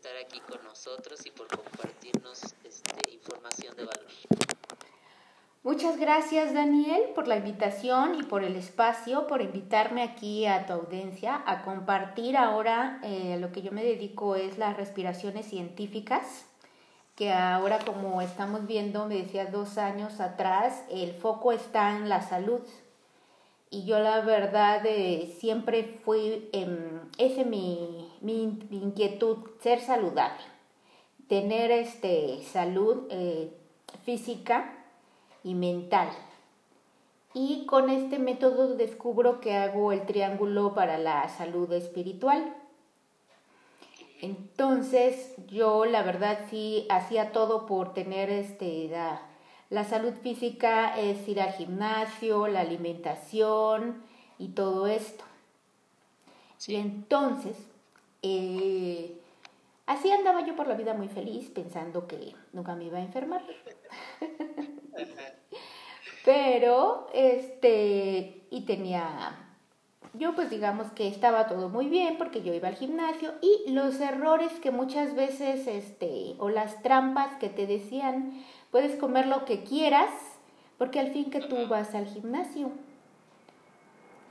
estar aquí con nosotros y por compartirnos este, información de valor. Muchas gracias Daniel por la invitación y por el espacio, por invitarme aquí a tu audiencia a compartir ahora eh, lo que yo me dedico es las respiraciones científicas, que ahora como estamos viendo, me decía dos años atrás, el foco está en la salud. Y yo la verdad eh, siempre fui, eh, ese mi, mi, inquietud, ser saludable, tener este, salud eh, física y mental. Y con este método descubro que hago el triángulo para la salud espiritual. Entonces yo la verdad sí hacía todo por tener este, la, salud física, es ir al gimnasio, la alimentación y todo esto. Y entonces, eh, así andaba yo por la vida muy feliz pensando que nunca me iba a enfermar. Pero, este, y tenía, yo pues digamos que estaba todo muy bien porque yo iba al gimnasio y los errores que muchas veces, este, o las trampas que te decían, puedes comer lo que quieras, porque al fin que tú vas al gimnasio.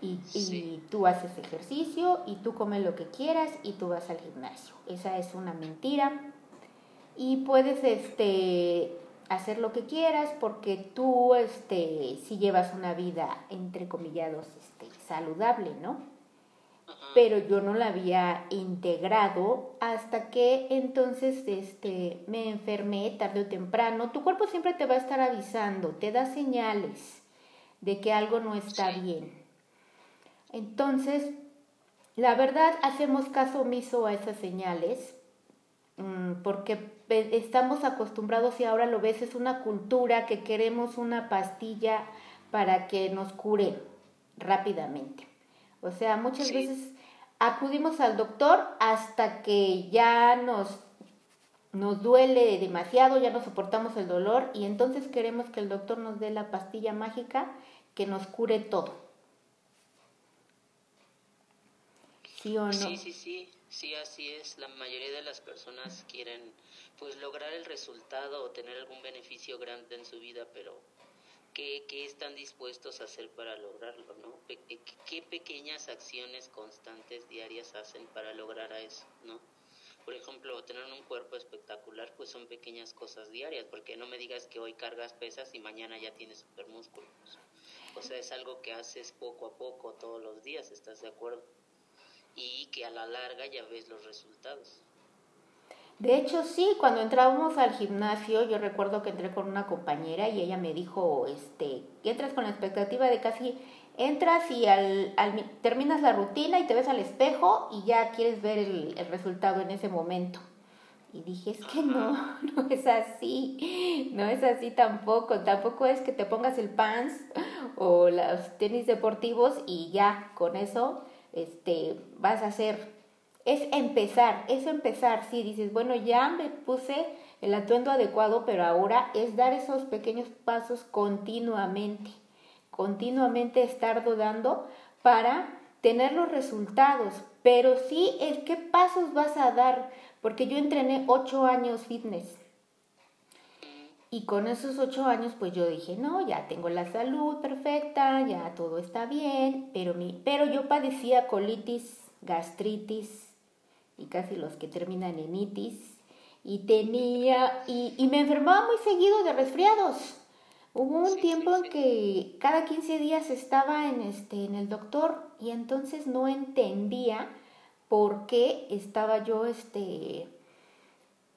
Y, y, tú haces ejercicio y tú comes lo que quieras y tú vas al gimnasio. Esa es una mentira. Y puedes este, hacer lo que quieras porque tú, este, si llevas una vida, entre comillados, este, saludable, ¿no? Pero yo no la había integrado hasta que entonces este, me enfermé tarde o temprano. Tu cuerpo siempre te va a estar avisando, te da señales de que algo no está bien. Entonces, la verdad, hacemos caso omiso a esas señales Mm, porque estamos acostumbrados y ahora lo ves, es una cultura que queremos una pastilla para que nos cure rápidamente. O sea, muchas veces acudimos al doctor hasta que ya nos, nos duele demasiado, ya no soportamos el dolor y entonces queremos que el doctor nos dé la pastilla mágica que nos cure todo. ¿Sí o no? Sí, sí, sí. Sí, así es. La mayoría de las personas quieren pues lograr el resultado o tener algún beneficio grande en su vida, pero ¿qué, qué están dispuestos a hacer para lograrlo? ¿no? Eh, ¿Qué pequeñas acciones constantes diarias hacen para lograr a eso? ¿no? Por ejemplo, tener un cuerpo espectacular, pues son pequeñas cosas diarias, porque no me digas que hoy cargas pesas y mañana ya tienes supermúsculos. O sea, es algo que haces poco a poco, todos los días, ¿estás de acuerdo? y que a la larga ya ves los resultados. De hecho, sí, cuando entrábamos al gimnasio, yo recuerdo que entré con una compañera y ella me dijo, este, entras con la expectativa de casi, entras y al, terminas la rutina y te ves al espejo y ya quieres ver el, resultado en ese momento. Y dije, es que no, no es así, no es así tampoco, tampoco es que te pongas el pants o los tenis deportivos y ya, con eso este, vas a hacer, es empezar, es empezar, si dices, bueno, ya me puse el atuendo adecuado, pero ahora es dar esos pequeños pasos continuamente, continuamente estar dudando para tener los resultados, pero sí el qué pasos vas a dar, porque yo entrené ocho años fitness. Y con esos ocho años, pues yo dije, no, ya tengo la salud perfecta, ya todo está bien, pero, mi, pero yo padecía colitis, gastritis y casi los que terminan en itis, y tenía, y, y me enfermaba muy seguido de resfriados. Hubo un tiempo en que cada 15 días estaba en, este, en el doctor y entonces no entendía por qué estaba yo este,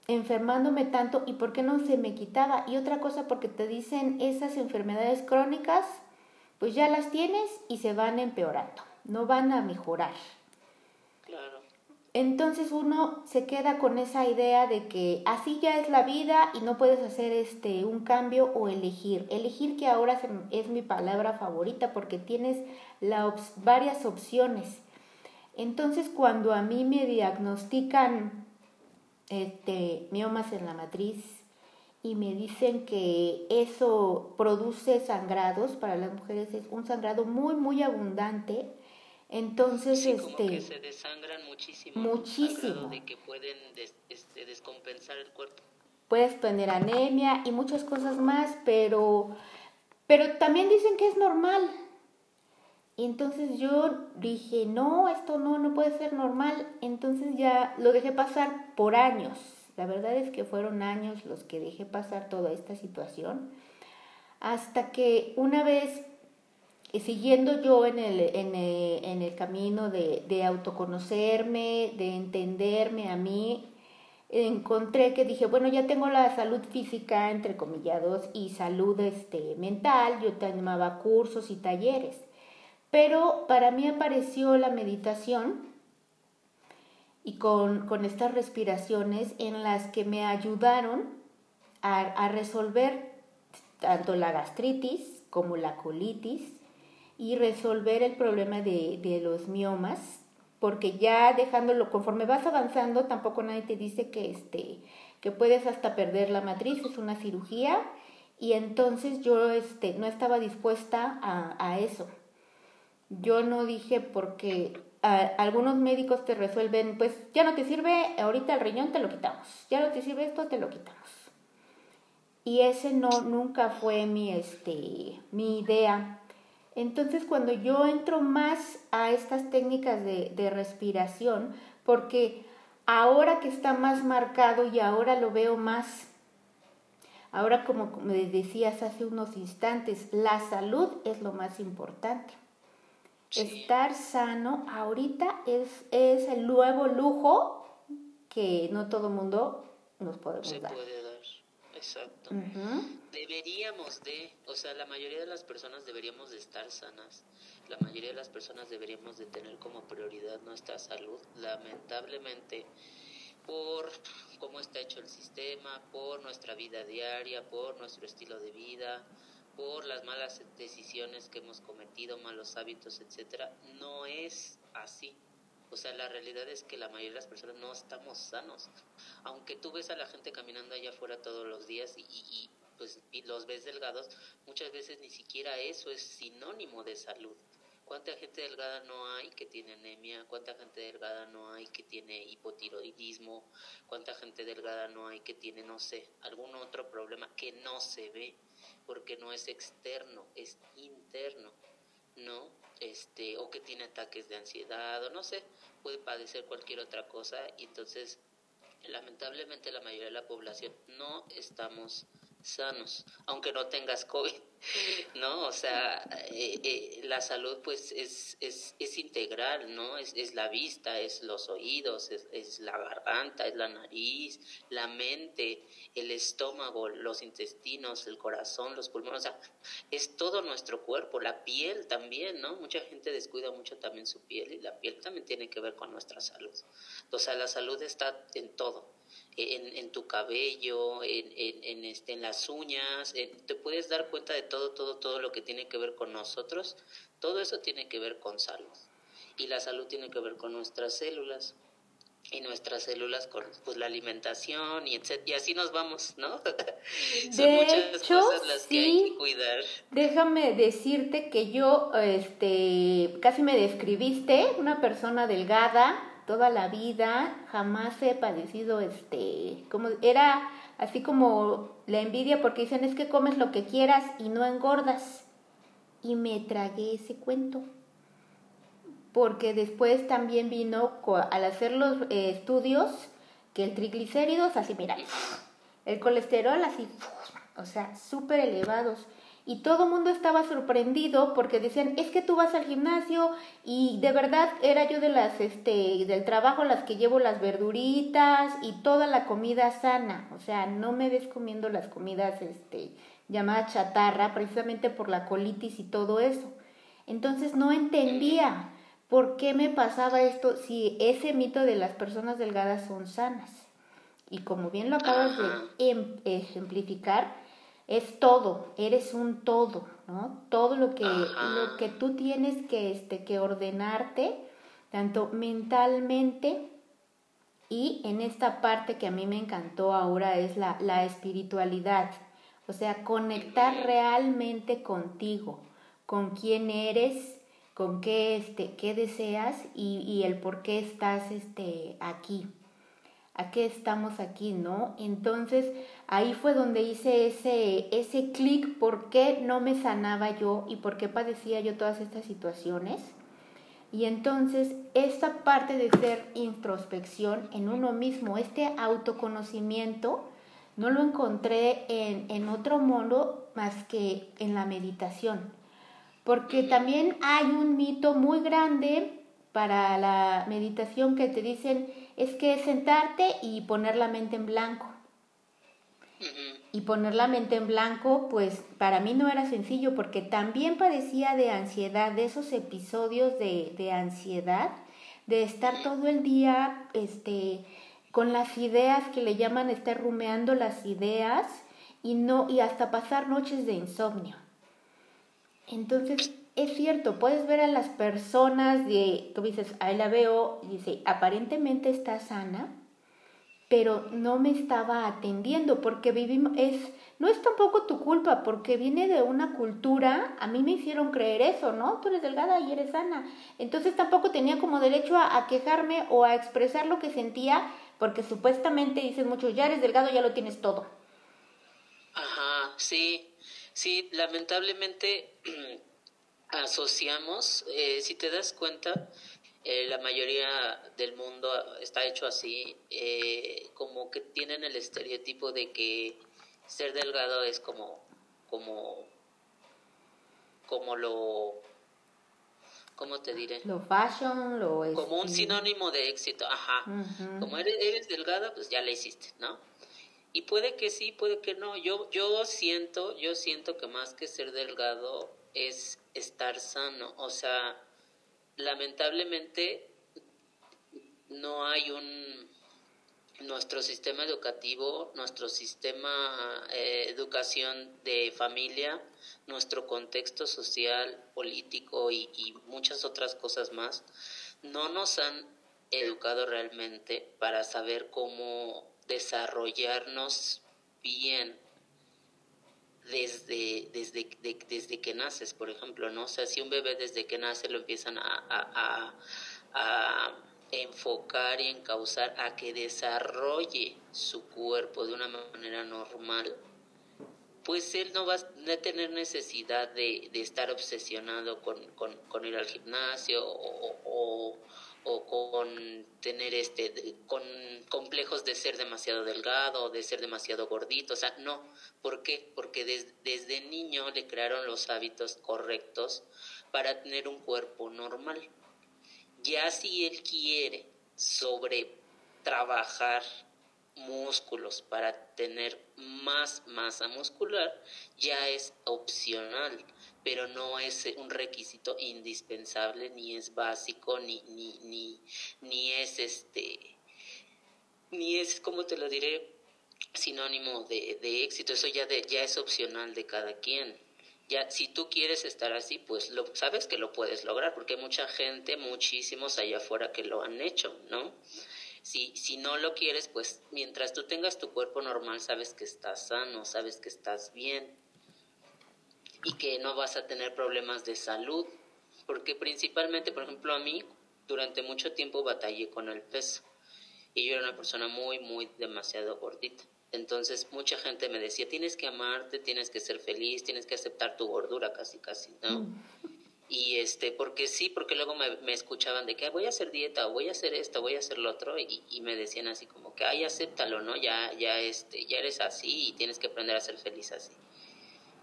enfermándome tanto y por qué no se me quitaba. Y otra cosa porque te dicen esas enfermedades crónicas, pues ya las tienes y se van empeorando, no van a mejorar. Entonces uno se queda con esa idea de que así ya es la vida y no puedes hacer este un cambio o elegir. Elegir que ahora es mi palabra favorita porque tienes la varias opciones. Entonces cuando a mí me diagnostican este, miomas en la matriz y me dicen que eso produce sangrados para las mujeres, es un sangrado muy, muy abundante. Entonces, sí, este... Como que se desangran muchísimo. Muchísimo. de que pueden este, descompensar el cuerpo. Puedes tener anemia y muchas cosas más, pero, pero también dicen que es normal. Y entonces yo dije, no, esto no, no puede ser normal. Entonces ya lo dejé pasar por años. La verdad es que fueron años los que dejé pasar toda esta situación. Hasta que una vez siguiendo yo en el, el, en el camino de, de, autoconocerme, de entenderme a mí, encontré que dije, bueno, ya tengo la salud física, entre comillados, y salud este, mental, yo tomaba cursos y talleres. Pero para mí apareció la meditación y con, con estas respiraciones en las que me ayudaron a, a resolver tanto la gastritis como la colitis, y resolver el problema de, de los miomas, porque ya dejándolo, conforme vas avanzando, tampoco nadie te dice que, este, que puedes hasta perder la matriz, es una cirugía, y entonces yo este, no estaba dispuesta a, eso. Yo no dije porque algunos médicos te resuelven, pues ya no te sirve, ahorita el riñón te lo quitamos, ya no te sirve esto, te lo quitamos. Y ese no, nunca fue mi, este, mi idea. Entonces, cuando yo entro más a estas técnicas de, de, respiración, porque ahora que está más marcado y ahora lo veo más, ahora como me decías hace unos instantes, la salud es lo más importante. Estar sano ahorita es, es el nuevo lujo que no todo mundo nos podemos dar. Exacto. Deberíamos de, o sea, la mayoría de las personas deberíamos de estar sanas. La mayoría de las personas deberíamos de tener como prioridad nuestra salud. Lamentablemente, por cómo está hecho el sistema, por nuestra vida diaria, por nuestro estilo de vida, por las malas decisiones que hemos cometido, malos hábitos, etcétera, no es así. O sea, la realidad es que la mayoría de las personas no estamos sanos. Aunque tú ves a la gente caminando allá afuera todos los días y, y, pues, los ves delgados, muchas veces ni siquiera eso es sinónimo de salud. ¿Cuánta gente delgada no hay que tiene anemia? ¿Cuánta gente delgada no hay que tiene hipotiroidismo? ¿Cuánta gente delgada no hay que tiene, no sé, algún otro problema que no se ve? Porque no es externo, es interno, ¿no? Este, o que tiene ataques de ansiedad, o no sé, puede padecer cualquier otra cosa y entonces lamentablemente la mayoría de la población no estamos sanos, aunque no tengas COVID, ¿no? O sea, eh, eh, la salud pues es, es, es integral, ¿no? Es, es, la vista, es los oídos, es, es, la garganta, es la nariz, la mente, el estómago, los intestinos, el corazón, los pulmones, o sea, es todo nuestro cuerpo, la piel también, ¿no? Mucha gente descuida mucho también su piel y la piel también tiene que ver con nuestra salud. O sea, la salud está en todo en, en tu cabello, en, en, en, este, en las uñas, te puedes dar cuenta de todo, todo, todo lo que tiene que ver con nosotros, todo eso tiene que ver con salud. Y la salud tiene que ver con nuestras células y nuestras células con pues la alimentación y etc. y así nos vamos, ¿no? Son de muchas hecho, cosas las que hay que cuidar. Déjame decirte que yo este casi me describiste una persona delgada, toda la vida, jamás he padecido este, como era así como la envidia porque dicen es que comes lo que quieras y no engordas. Y me tragué ese cuento. Porque después también vino al hacer los eh, estudios que el triglicéridos así, mira, el colesterol así, o sea, súper elevados y todo el mundo estaba sorprendido porque decían, es que tú vas al gimnasio y de verdad era yo de las, este, del trabajo las que llevo las verduritas y toda la comida sana, o sea, no me ves comiendo las comidas, este, llamadas chatarra, precisamente por la colitis y todo eso. Entonces no entendía por qué me pasaba esto si ese mito de las personas delgadas son sanas. Y como bien lo acabas de em, ejemplificar, es todo, eres un todo, ¿no? Todo lo que, lo que tú tienes que, este, que ordenarte, tanto mentalmente y en esta parte que a mí me encantó ahora es la, la espiritualidad, o sea, conectar realmente contigo, con quién eres, con qué, este, qué deseas y, y el por qué estás este, aquí a qué estamos aquí, ¿no? Entonces ahí fue donde hice ese, ese clic, por qué no me sanaba yo y por qué padecía yo todas estas situaciones. Y entonces esta parte de ser introspección en uno mismo, este autoconocimiento, no lo encontré en, en otro modo más que en la meditación. Porque también hay un mito muy grande para la meditación que te dicen es que sentarte y poner la mente en blanco. Y poner la mente en blanco, pues para mí no era sencillo porque también padecía de ansiedad, de esos episodios de, de ansiedad, de estar todo el día este, con las ideas que le llaman estar rumeando las ideas y no y hasta pasar noches de insomnio. Entonces, es cierto, puedes ver a las personas de, tú dices, ahí la veo, y dice, aparentemente está sana, pero no me estaba atendiendo porque vivimos, es, no es tampoco tu culpa porque viene de una cultura, a mí me hicieron creer eso, ¿no? Tú eres delgada y eres sana. Entonces tampoco tenía como derecho a, quejarme o a expresar lo que sentía porque supuestamente dicen mucho, ya eres delgado, ya lo tienes todo. Ajá, sí, sí, lamentablemente asociamos, eh, si te das cuenta, eh, la mayoría del mundo está hecho así, eh, como que tienen el estereotipo de que ser delgado es como, como, como lo, ¿cómo te diré? Lo fashion, lo es. Como un sinónimo de éxito, ajá. Como eres, eres delgada, pues ya la hiciste, ¿no? Y puede que sí, puede que no. Yo, yo siento, yo siento que más que ser delgado es estar sano. O sea, lamentablemente no hay un nuestro sistema educativo, nuestro sistema eh, educación de familia, nuestro contexto social, político y muchas otras cosas más, no nos han educado realmente para saber cómo desarrollarnos bien desde, desde, desde que naces, por ejemplo, ¿no? O sea, si un bebé desde que nace lo empiezan a, a, enfocar y encauzar a que desarrolle su cuerpo de una manera normal, pues él no va a tener necesidad de, de estar obsesionado con, con, ir al gimnasio o con tener este con complejos de ser demasiado delgado o de ser demasiado gordito, o sea, no, ¿por qué? Porque desde niño le crearon los hábitos correctos para tener un cuerpo normal. Ya si él quiere sobre trabajar músculos para tener más masa muscular, ya es opcional pero no es un requisito indispensable, ni es básico, ni, ni, ni, ni es este, ni es, como te lo diré, sinónimo de, de éxito, eso ya, de, ya es opcional de cada quien. Ya, si tú quieres estar así, pues lo, sabes que lo puedes lograr, porque hay mucha gente, muchísimos allá afuera que lo han hecho, ¿no? Si, si no lo quieres, pues mientras tú tengas tu cuerpo normal, sabes que estás sano, sabes que estás bien y que no vas a tener problemas de salud, porque principalmente, por ejemplo, a mí durante mucho tiempo batallé con el peso y yo era una persona muy, muy demasiado gordita. Entonces mucha gente me decía, tienes que amarte, tienes que ser feliz, tienes que aceptar tu gordura casi, casi, ¿no? Mm. Y este, porque sí, porque luego me, me, escuchaban de que voy a hacer dieta, voy a hacer esto, voy a hacer lo otro, y, y, me decían así como que, ay, acéptalo, ¿no? Ya, ya, este, ya eres así y tienes que aprender a ser feliz así.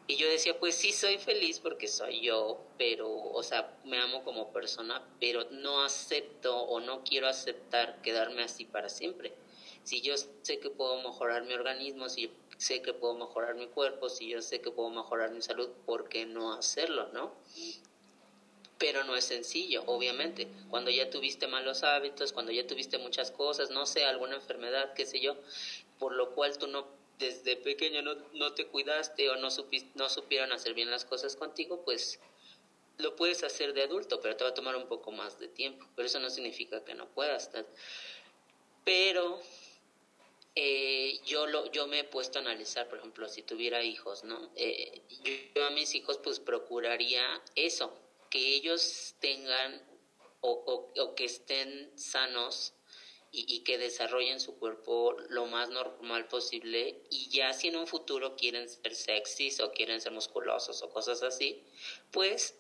Y yo decía, pues sí soy feliz porque soy yo, pero, o sea, me amo como persona, pero no acepto o no quiero aceptar quedarme así para siempre. Si yo sé que puedo mejorar mi organismo, si yo sé que puedo mejorar mi cuerpo, si yo sé que puedo mejorar mi salud, ¿por qué no hacerlo, no? Pero no es sencillo, obviamente. Cuando ya tuviste malos hábitos, cuando ya tuviste muchas cosas, no sé, alguna enfermedad, qué sé yo, por lo cual tú no desde pequeño no, no te cuidaste o no, supiste, no supieron hacer bien las cosas contigo, pues lo puedes hacer de adulto, pero te va a tomar un poco más de tiempo. Pero eso no significa que no puedas. Pero eh, yo, lo, yo me he puesto a analizar, por ejemplo, si tuviera hijos, ¿no? Eh, yo, a mis hijos pues procuraría eso, que ellos tengan o, o, que estén sanos y, y, que desarrollen su cuerpo lo más normal posible y ya si en un futuro quieren ser sexys o quieren ser musculosos o cosas así, pues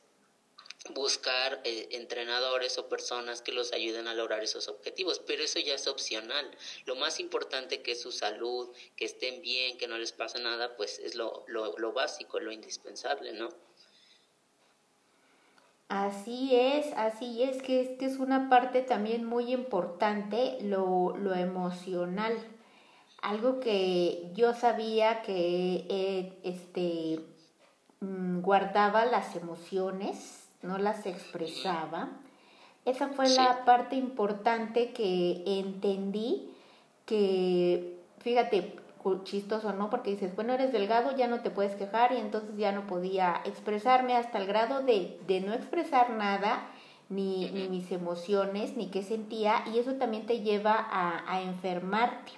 buscar eh, entrenadores o personas que los ayuden a lograr esos objetivos, pero eso ya es opcional. Lo más importante que es su salud, que estén bien, que no les pase nada, pues es lo, lo, lo básico, lo indispensable, ¿no? Así es, así es, que es que es una parte también muy importante, lo, lo emocional. Algo que yo sabía que eh, este, mm, guardaba las emociones, no las expresaba. Esa fue la parte importante que entendí que, fíjate, chistoso, ¿no? Porque dices, bueno, eres delgado, ya no te puedes quejar y entonces ya no podía expresarme hasta el grado de, de no expresar nada, ni, ni, mis emociones, ni qué sentía, y eso también te lleva a, a enfermarte.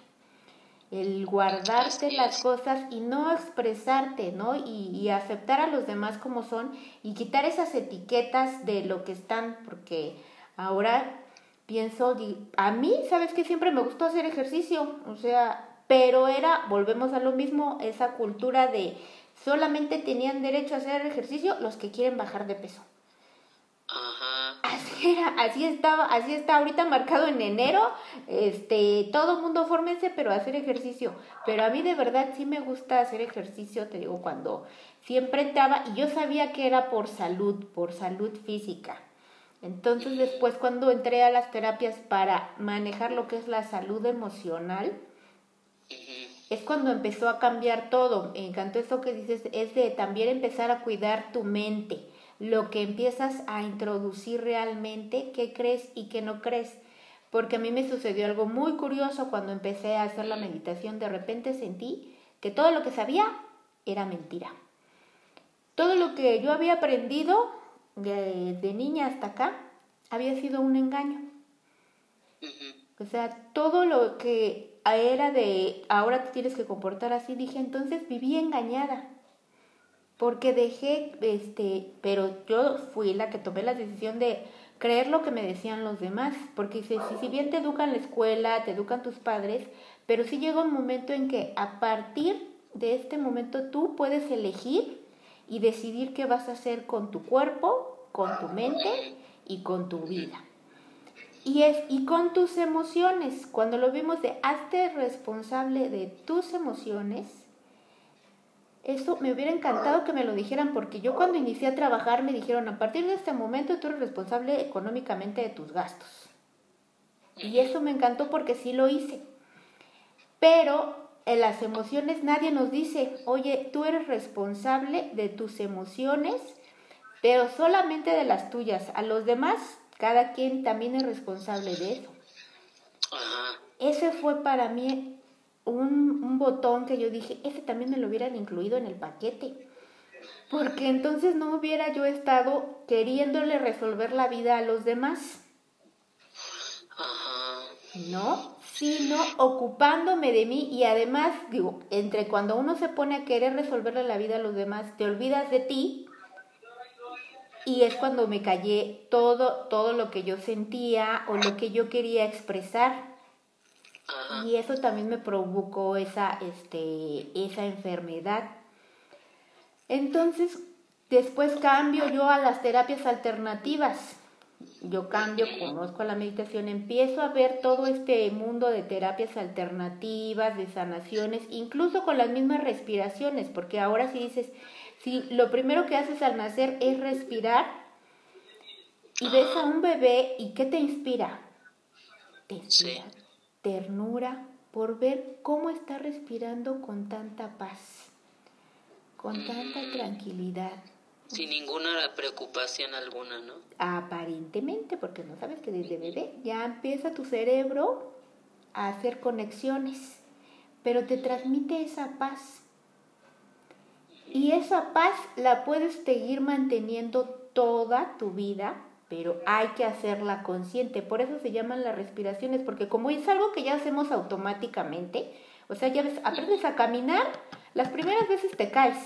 El guardarte las cosas y no expresarte, ¿no? Y, y aceptar a los demás como son y quitar esas etiquetas de lo que están, porque ahora pienso, a mí, ¿sabes que Siempre me gustó hacer ejercicio, o sea, pero era, volvemos a lo mismo, esa cultura de solamente tenían derecho a hacer ejercicio los que quieren bajar de peso. Ajá. Así era, así estaba, así está ahorita marcado en enero, este, todo mundo fórmense, pero hacer ejercicio. Pero a mí de verdad sí me gusta hacer ejercicio, te digo, cuando siempre estaba, y yo sabía que era por salud, por salud física. Entonces después cuando entré a las terapias para manejar lo que es la salud emocional, es cuando empezó a cambiar todo. Me encantó eso que dices, es de también empezar a cuidar tu mente, lo que empiezas a introducir realmente, qué crees y qué no crees. Porque a mí me sucedió algo muy curioso cuando empecé a hacer la meditación, de repente sentí que todo lo que sabía era mentira. Todo lo que yo había aprendido de, de niña hasta acá había sido un engaño. O sea, todo lo que era de ahora te tienes que comportar así, dije, entonces viví engañada. Porque dejé, este, pero yo fui la que tomé la decisión de creer lo que me decían los demás. Porque si, si bien te educan la escuela, te educan tus padres, pero sí llega un momento en que a partir de este momento tú puedes elegir y decidir qué vas a hacer con tu cuerpo, con tu mente y con tu vida. Y es y con tus emociones, cuando lo vimos de hazte responsable de tus emociones, eso me hubiera encantado que me lo dijeran porque yo cuando inicié a trabajar me dijeron a partir de este momento tú eres responsable económicamente de tus gastos. Y eso me encantó porque sí lo hice. Pero en las emociones nadie nos dice, oye, tú eres responsable de tus emociones, pero solamente de las tuyas. A los demás cada quien también es responsable de eso. Ese fue para mí un, un botón que yo dije, ese también me lo hubieran incluido en el paquete. Porque entonces no hubiera yo estado queriéndole resolver la vida a los demás. ¿No? Sino ocupándome de mí y además, digo, entre cuando uno se pone a querer resolverle la vida a los demás, te olvidas de ti y es cuando me callé todo, todo lo que yo sentía o lo que yo quería expresar. Y eso también me provocó esa, este, esa enfermedad. Entonces, después cambio yo a las terapias alternativas. Yo cambio, conozco la meditación, empiezo a ver todo este mundo de terapias alternativas, de sanaciones, incluso con las mismas respiraciones, porque ahora si dices, si lo primero que haces al nacer es respirar y ves a un bebé y ¿qué te inspira? Te inspira ternura por ver cómo está respirando con tanta paz, con tanta mm. tranquilidad. Sin ninguna preocupación alguna, ¿no? Aparentemente, porque no sabes que desde bebé ya empieza tu cerebro a hacer conexiones, pero te transmite esa paz y esa paz la puedes seguir manteniendo toda tu vida, pero hay que hacerla consciente. Por eso se llaman las respiraciones, porque como es algo que ya hacemos automáticamente, o sea, ya ves, aprendes a caminar, las primeras veces te caes.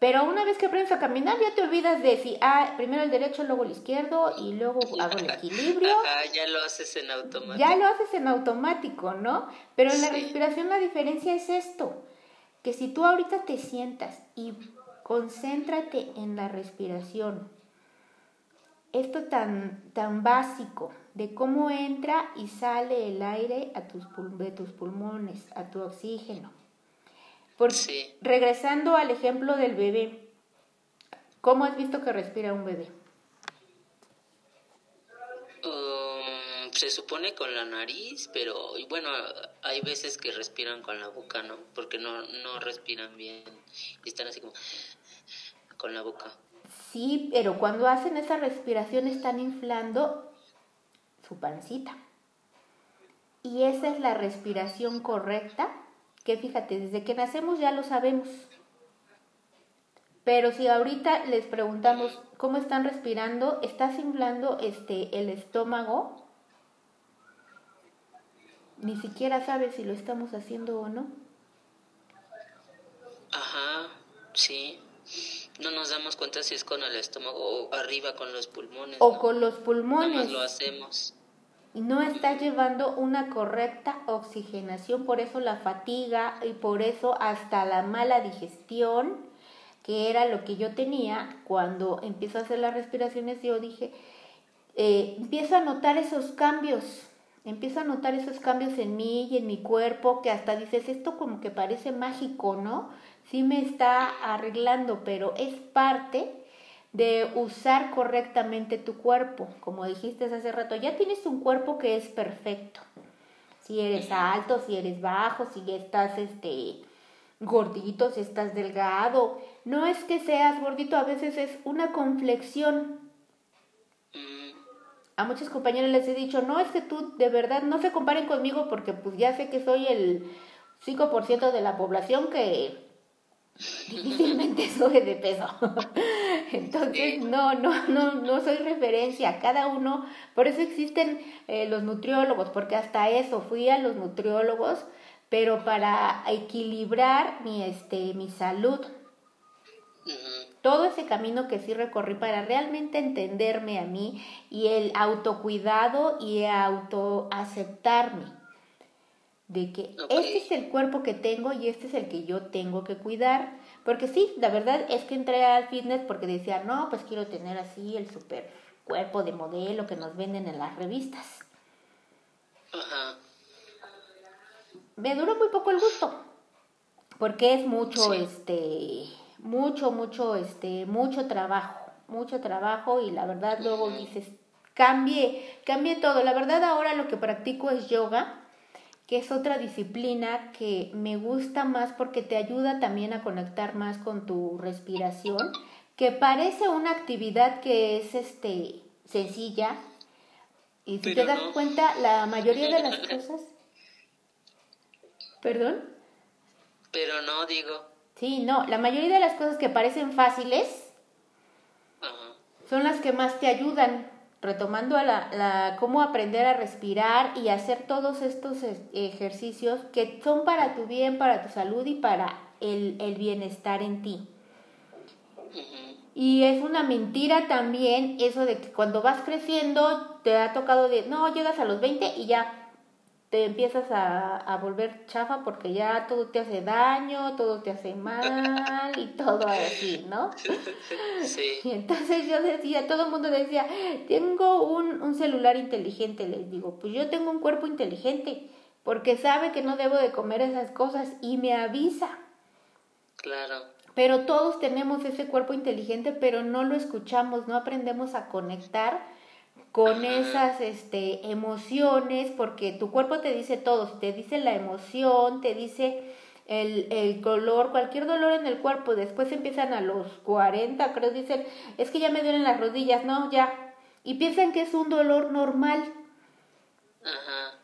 Pero una vez que aprendes a caminar, ya te olvidas de si, ah, primero el derecho, luego el izquierdo y luego hago el equilibrio. ya lo haces en automático. Ya lo haces en automático, ¿no? Pero en la respiración la diferencia es esto, que si tú ahorita te sientas y concéntrate en la respiración, esto tan, tan básico de cómo entra y sale el aire a tus de tus pulmones, a tu oxígeno Regresando al ejemplo del bebé, ¿cómo has visto que respira un bebé? Se supone con la nariz, pero bueno, hay veces que respiran con la boca, ¿no? Porque no, no respiran bien y están así como con la boca. Sí, pero cuando hacen esa respiración están inflando su pancita. Y esa es la respiración correcta que fíjate, desde que nacemos ya lo sabemos. Pero si ahorita les preguntamos cómo están respirando, ¿estás inflando este el estómago? Ni siquiera sabes si lo estamos haciendo o no. Ajá, sí. No nos damos cuenta si es con el estómago o arriba con los pulmones. O con los pulmones. lo hacemos y no está llevando una correcta oxigenación, por eso la fatiga y por eso hasta la mala digestión, que era lo que yo tenía cuando empiezo a hacer las respiraciones, yo dije, eh, empiezo a notar esos cambios, empiezo a notar esos cambios en mí y en mi cuerpo, que hasta dices, esto como que parece mágico, ¿no? Sí me está arreglando, pero es parte de usar correctamente tu cuerpo. Como dijiste hace rato, ya tienes un cuerpo que es perfecto. Si eres alto, si eres bajo, si estás este gordito, si estás delgado. No es que seas gordito, a veces es una conflexión. A muchos compañeros les he dicho, no es que tú de verdad no se comparen conmigo porque pues ya sé que soy el 5% de la población que difícilmente sube de peso. Entonces, no, no, no, no soy referencia. Cada uno, por eso existen eh, los nutriólogos, porque hasta eso fui a los nutriólogos, pero para equilibrar mi, este, mi salud. Todo ese camino que sí recorrí para realmente entenderme a mí y el autocuidado y autoaceptarme de que este es el cuerpo que tengo y este es el que yo tengo que cuidar. Porque sí, la verdad es que entré al fitness porque decía, no, pues quiero tener así el super cuerpo de modelo que nos venden en las revistas. Ajá. Me duró muy poco el gusto, porque es mucho, este, mucho, mucho, este, mucho trabajo, mucho trabajo y la verdad luego dices, cambie, cambie todo. La verdad ahora lo que practico es yoga que es otra disciplina que me gusta más porque te ayuda también a conectar más con tu respiración, que parece una actividad que es este sencilla y si te das cuenta la mayoría de las cosas ¿Perdón? Pero no digo. Sí, no, la mayoría de las cosas que parecen fáciles son las que más te ayudan retomando a la, la, cómo aprender a respirar y hacer todos estos ejercicios que son para tu bien, para tu salud y para el, el bienestar en ti. Y es una mentira también eso de que cuando vas creciendo te ha tocado de, no, llegas a los 20 y ya te empiezas a, a, volver chafa porque ya todo te hace daño, todo te hace mal y todo así, ¿no? Sí. Y entonces yo decía, todo el mundo decía, tengo un, un celular inteligente, les digo, pues yo tengo un cuerpo inteligente porque sabe que no debo de comer esas cosas y me avisa. Claro. Pero todos tenemos ese cuerpo inteligente, pero no lo escuchamos, no aprendemos a conectar con esas este, emociones, porque tu cuerpo te dice todo, si te dice la emoción, te dice el, el color, cualquier dolor en el cuerpo, después empiezan a los 40, creo, dicen, es que ya me duelen las rodillas, no, ya, y piensan que es un dolor normal.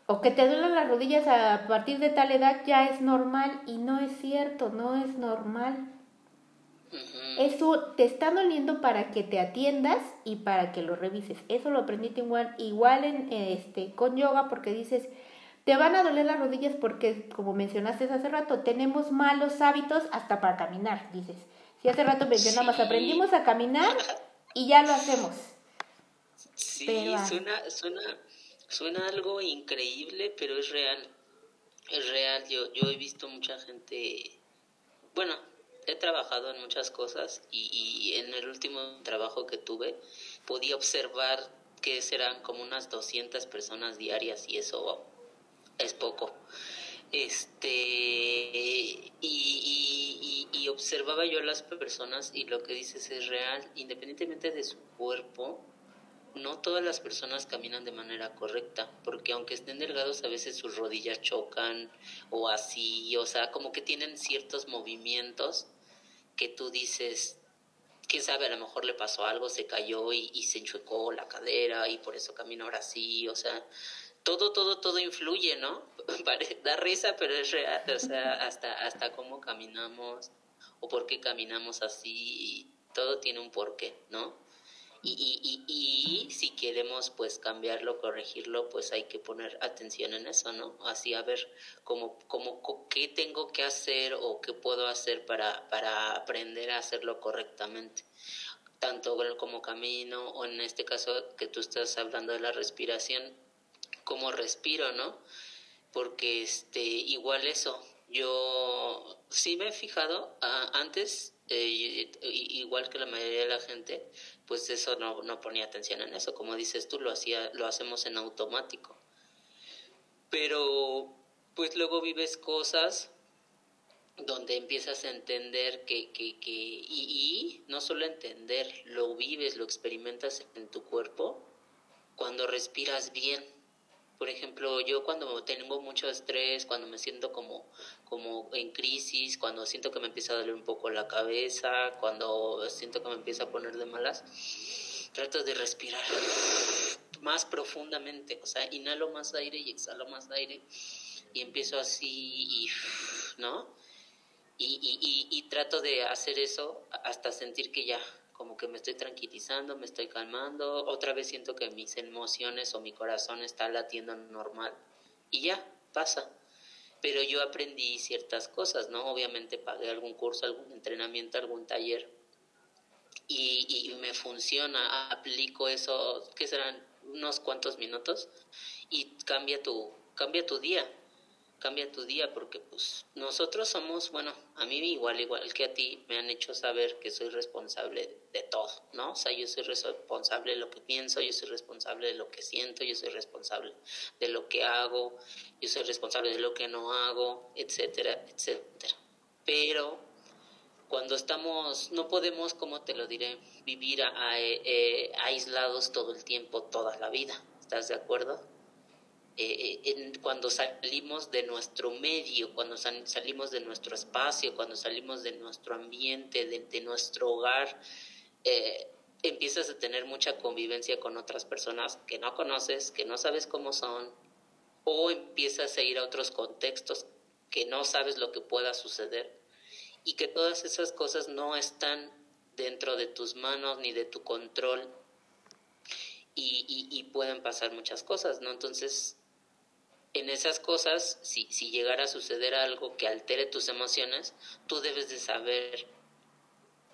O que te duelen las rodillas a partir de tal edad ya es normal y no es cierto, no es normal. Eso te está doliendo para que te atiendas y para que lo revises. Eso lo aprendiste igual, igual en, este, con yoga porque dices, te van a doler las rodillas porque, como mencionaste hace rato, tenemos malos hábitos hasta para caminar, dices. Si hace rato mencionamos, aprendimos a caminar y ya lo hacemos. Sí, ah. suena, suena, suena algo increíble, pero es real. Es real. Yo, yo he visto mucha gente, bueno, he trabajado en muchas cosas y, y en el último trabajo que tuve podía observar que serán como unas 200 personas diarias y eso es poco. Este, y, y, y, observaba yo a las personas y lo que dices es real, independientemente de su cuerpo, no todas las personas caminan de manera correcta, porque aunque estén delgados, a veces sus rodillas chocan o así, o sea, como que tienen ciertos movimientos que tú dices, quién sabe, a lo mejor le pasó algo, se cayó y, y se enchuecó la cadera y por eso camina ahora así, o sea, todo, todo, todo influye, ¿no? da risa, pero es real, o sea, hasta, hasta cómo caminamos o por qué caminamos así, todo tiene un porqué, ¿no? Y, y, y, y, si queremos pues cambiarlo, corregirlo, pues hay que poner atención en eso, ¿no? Así a ver cómo, cómo, qué tengo que hacer o qué puedo hacer para, para aprender a hacerlo correctamente. Tanto como camino o en este caso que tú estás hablando de la respiración, cómo respiro, ¿no? Porque este, igual eso, yo sí me he fijado ah, antes, eh, igual que la mayoría de la gente, pues eso no, no ponía atención en eso, como dices tú, lo, hacía, lo hacemos en automático. Pero pues luego vives cosas donde empiezas a entender que, que, que y, y, no solo entender, lo vives, lo experimentas en tu cuerpo cuando respiras bien por ejemplo, yo cuando tengo mucho estrés, cuando me siento como, como en crisis, cuando siento que me empieza a doler un poco la cabeza, cuando siento que me empieza a poner de malas, trato de respirar más profundamente, o sea, inhalo más aire y exhalo más aire y empiezo así y, ¿no? Y, y, y, y trato de hacer eso hasta sentir que ya, como que me estoy tranquilizando, me estoy calmando, otra vez siento que mis emociones o mi corazón está latiendo normal y ya, pasa. Pero yo aprendí ciertas cosas, ¿no? Obviamente pagué algún curso, algún entrenamiento, algún taller y, y me funciona, aplico eso, que serán unos cuantos minutos y cambia tu, cambia tu día cambia tu día porque pues nosotros somos, bueno, a mí igual, igual que a ti, me han hecho saber que soy responsable de todo, ¿no? O sea, yo soy responsable de lo que pienso, yo soy responsable de lo que siento, yo soy responsable de lo que hago, yo soy responsable de lo que no hago, etcétera, etcétera. Pero cuando estamos, no podemos, como te lo diré, vivir eh, aislados todo el tiempo, toda la vida. ¿Estás de acuerdo? Eh, en, cuando salimos de nuestro medio, cuando salimos de nuestro espacio, cuando salimos de nuestro ambiente, de, nuestro hogar, eh, empiezas a tener mucha convivencia con otras personas que no conoces, que no sabes cómo son, o empiezas a ir a otros contextos que no sabes lo que pueda suceder y que todas esas cosas no están dentro de tus manos ni de tu control y, y, y pueden pasar muchas cosas, ¿no? Entonces en esas cosas, si, si llegara a suceder algo que altere tus emociones, tú debes de saber,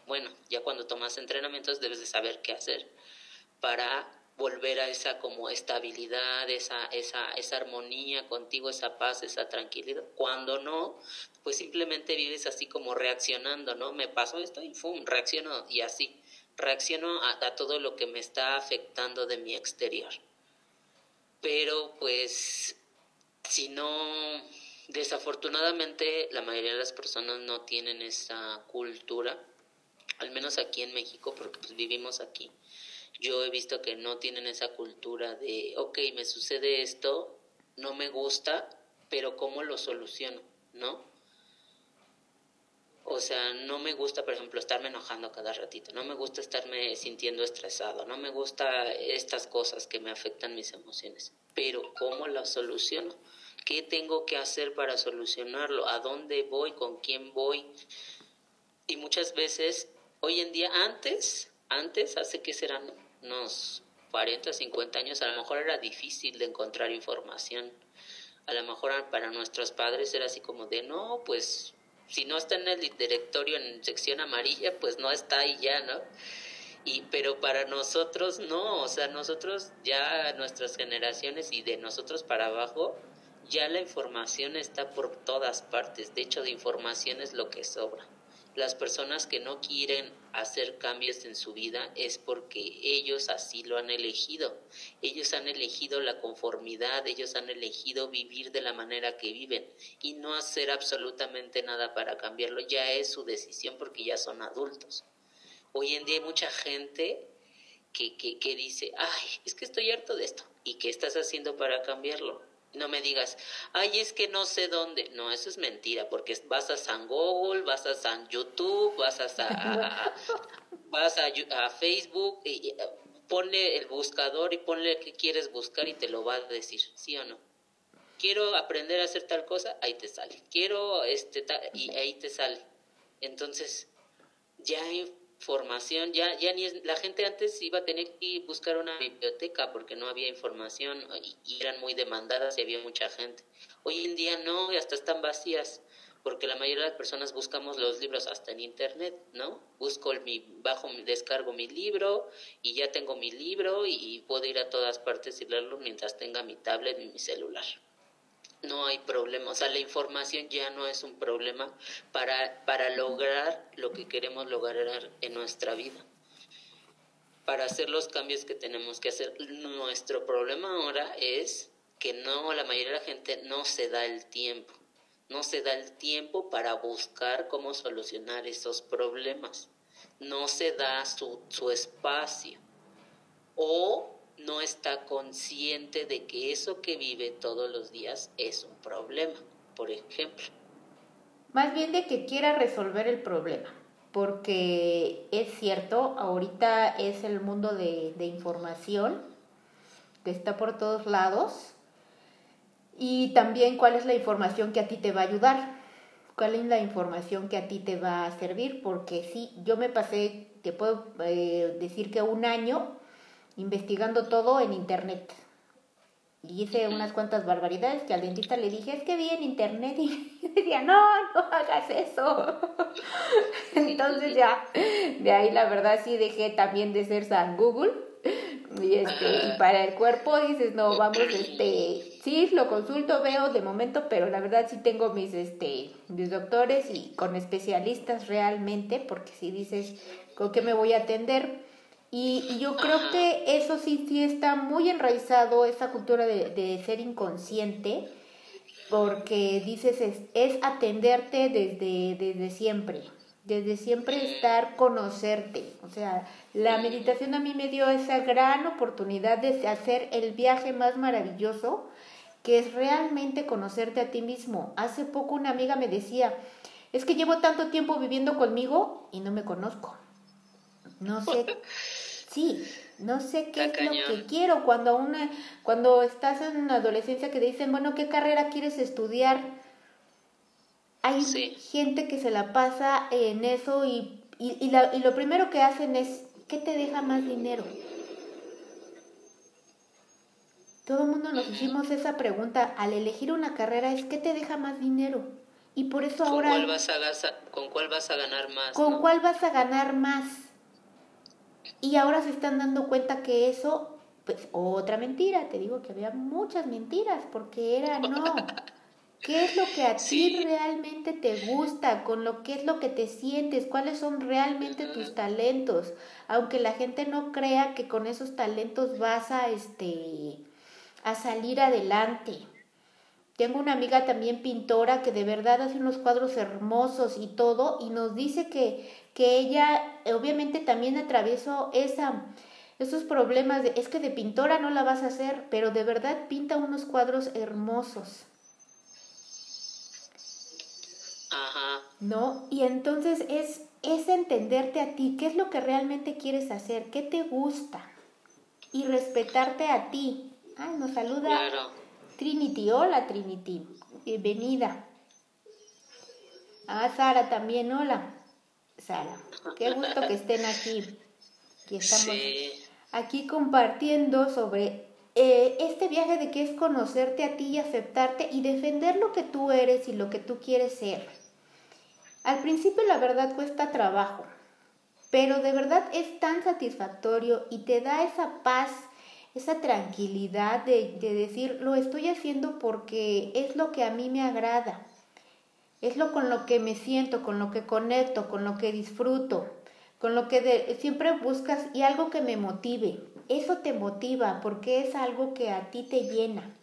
bueno, ya cuando tomas entrenamientos debes de saber qué hacer para volver a esa como estabilidad, esa, esa, esa armonía contigo, esa paz, esa tranquilidad. Cuando no, pues simplemente vives así como reaccionando, ¿no? Me pasó esto y ¡fum! reacciono y así. Reacciono a todo lo que me está afectando de mi exterior. Pero pues si no, desafortunadamente la mayoría de las personas no tienen esa cultura, al menos aquí en México, porque pues vivimos aquí. Yo he visto que no tienen esa cultura de, ok, me sucede esto, no me gusta, pero ¿cómo lo soluciono? ¿No? O sea, no me gusta, por ejemplo, estarme enojando cada ratito, no me gusta estarme sintiendo estresado, no me gusta estas cosas que me afectan mis emociones, pero ¿cómo lo soluciono? ¿Qué tengo que hacer para solucionarlo? ¿A dónde voy? ¿Con quién voy? Y muchas veces, hoy en día, antes, antes, hace que serán unos 40, 50 años, a lo mejor era difícil de encontrar información. A lo mejor para nuestros padres era así como de, no, pues Si no está en el directorio en sección amarilla, pues no está ahí ya, ¿no? Y, pero para nosotros no, o sea, nosotros ya, nuestras generaciones y de nosotros para abajo, ya la información está por todas partes. De hecho, de información es lo que sobra. Las personas que no quieren hacer cambios en su vida es porque ellos así lo han elegido. Ellos han elegido la conformidad, ellos han elegido vivir de la manera que viven y no hacer absolutamente nada para cambiarlo. Ya es su decisión porque ya son adultos. Hoy en día hay mucha gente que, que, que dice, ay, es que estoy harto de esto. ¿Y qué estás haciendo para cambiarlo? No me digas, ay, es que no sé dónde. No, eso es mentira, porque vas a San Google, vas a San YouTube, vas a, vas a, Facebook, y, ponle el buscador y ponle que quieres buscar y te lo va a decir, ¿sí o no? Quiero aprender a hacer tal cosa, ahí te sale. Quiero, este, y ahí te sale. Entonces, ya formación, ya, ya ni la gente antes iba a tener que buscar una biblioteca porque no había información y, eran muy demandadas y había mucha gente. Hoy en día no, y hasta están vacías, porque la mayoría de las personas buscamos los libros hasta en internet, ¿no? Busco mi, bajo, descargo mi libro y ya tengo mi libro y puedo ir a todas partes y leerlo mientras tenga mi tablet y mi celular no hay problema, o sea, la información ya no es un problema para, para lograr lo que queremos lograr en nuestra vida, para hacer los cambios que tenemos que hacer. Nuestro problema ahora es que no, la mayoría de la gente no se da el tiempo, no se da el tiempo para buscar cómo solucionar esos problemas, no se da su, su espacio. O no está consciente de que eso que vive todos los días es un problema, por ejemplo. Más bien de que quiera resolver el problema, porque es cierto, ahorita es el mundo de, de información que está por todos lados y también cuál es la información que a ti te va a ayudar, cuál es la información que a ti te va a servir, porque sí, yo me pasé, te puedo eh, decir que un año investigando todo en internet. Y hice unas cuantas barbaridades que al dentista le dije, es que vi en internet y decía, no, no hagas eso. Entonces ya, de ahí la verdad sí dejé también de ser San Google. Y, este, y para el cuerpo dices, no, vamos, este, sí, lo consulto, veo de momento, pero la verdad sí tengo mis, este, mis doctores y con especialistas realmente, porque si dices, ¿con qué me voy a atender? Y, yo creo que eso sí, sí está muy enraizado, esa cultura de, de ser inconsciente, porque dices, es, es atenderte desde, desde siempre, desde siempre estar, conocerte. O sea, la meditación a mí me dio esa gran oportunidad de hacer el viaje más maravilloso, que es realmente conocerte a ti mismo. Hace poco una amiga me decía, es que llevo tanto tiempo viviendo conmigo y no me conozco. No sé Sí, no sé qué es lo que quiero. Cuando, una, cuando estás en la adolescencia que dicen, bueno, ¿qué carrera quieres estudiar? Hay gente que se la pasa en eso y, y, y, la, y lo primero que hacen es, ¿qué te deja más dinero? Todo el mundo nos hicimos esa pregunta al elegir una carrera, es ¿qué te deja más dinero? Y por eso ahora... Cuál vas a, ¿Con cuál vas a ganar más? ¿Con cuál vas a ganar más? Y ahora se están dando cuenta que eso, pues otra mentira, te digo que había muchas mentiras, porque era no. ¿Qué es lo que a ti realmente te gusta? ¿Con lo que es lo que te sientes? ¿Cuáles son realmente tus talentos? Aunque la gente no crea que con esos talentos vas a este a salir adelante. Tengo una amiga también pintora que de verdad hace unos cuadros hermosos y todo y nos dice que que ella obviamente también atravesó esa, esos problemas de, es que de pintora no la vas a hacer, pero de verdad pinta unos cuadros hermosos. Ajá. ¿No? Y entonces es, es entenderte a ti, qué es lo que realmente quieres hacer, qué te gusta y respetarte a ti. Ay, nos saluda Trinity. Hola Trinity, bienvenida. Ah, Sara también, hola. Sara. Qué gusto que estén aquí. Aquí estamos aquí compartiendo sobre eh, este viaje de que es conocerte a ti y aceptarte y defender lo que tú eres y lo que tú quieres ser. Al principio la verdad cuesta trabajo, pero de verdad es tan satisfactorio y te da esa paz, esa tranquilidad de, de decir, lo estoy haciendo porque es lo que a mí me agrada, es lo con lo que me siento, con lo que conecto, con lo que disfruto, con lo que siempre buscas y algo que me motive. Eso te motiva porque es algo que a ti te llena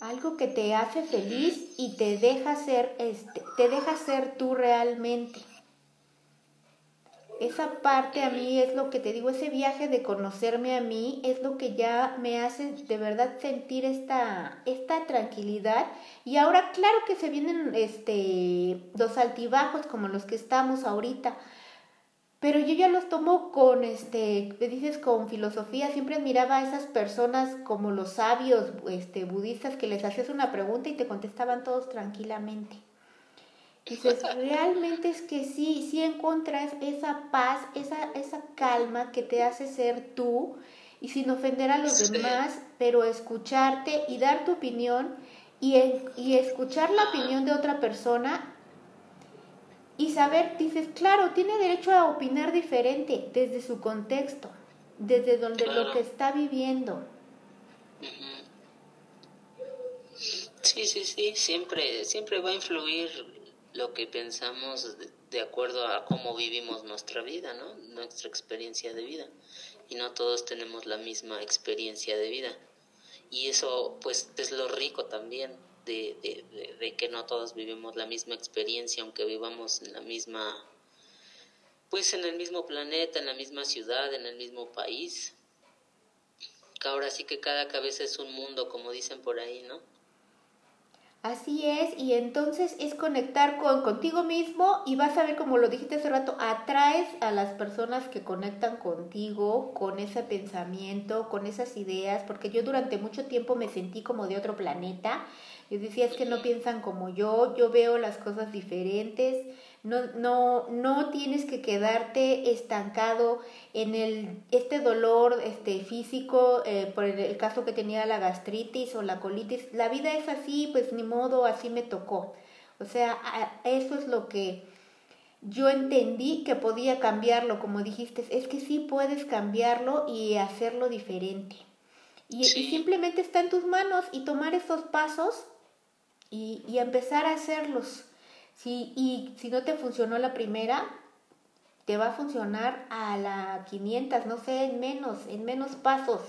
algo que te hace feliz y te deja ser este, te deja ser tú realmente. Esa parte a mí es lo que te digo, ese viaje de conocerme a mí es lo que ya me hace de verdad sentir esta, esta tranquilidad. Y ahora claro que se vienen este, los altibajos como los que estamos ahorita, pero yo ya los tomo con, este, me dices, con filosofía. Siempre admiraba a esas personas como los sabios este, budistas que les hacías una pregunta y te contestaban todos tranquilamente. Dices, realmente es que sí, sí encuentras esa paz, esa, esa calma que te hace ser tú y sin ofender a los demás, pero escucharte y dar tu opinión y, y escuchar la opinión de otra persona y saber, dices, claro, tiene derecho a opinar diferente desde su contexto, desde donde lo que está viviendo. Sí, sí, sí, siempre, siempre va a influir lo que pensamos de, acuerdo a cómo vivimos nuestra vida, ¿no? Nuestra experiencia de vida. Y no todos tenemos la misma experiencia de vida. Y eso, pues, es lo rico también de, de, de, que no todos vivimos la misma experiencia, aunque vivamos en la misma, pues en el mismo planeta, en la misma ciudad, en el mismo país. Ahora sí que cada cabeza es un mundo, como dicen por ahí, ¿no? Así es, y entonces es conectar con contigo mismo y vas a ver, como lo dijiste hace rato, atraes a las personas que conectan contigo, con ese pensamiento, con esas ideas, porque yo durante mucho tiempo me sentí como de otro planeta yo decía, es que no piensan como yo, yo veo las cosas diferentes, no, no, no tienes que quedarte estancado en el, este dolor este, físico, eh, por el, caso que tenía la gastritis o la colitis. La vida es así, pues ni modo, así me tocó. O sea, eso es lo que yo entendí que podía cambiarlo, como dijiste, es que sí puedes cambiarlo y hacerlo diferente. Y, y, simplemente está en tus manos y tomar esos pasos y, y empezar a hacerlos. Si, y si no te funcionó la primera, te va a funcionar a la 500, no sé, en menos, en menos pasos.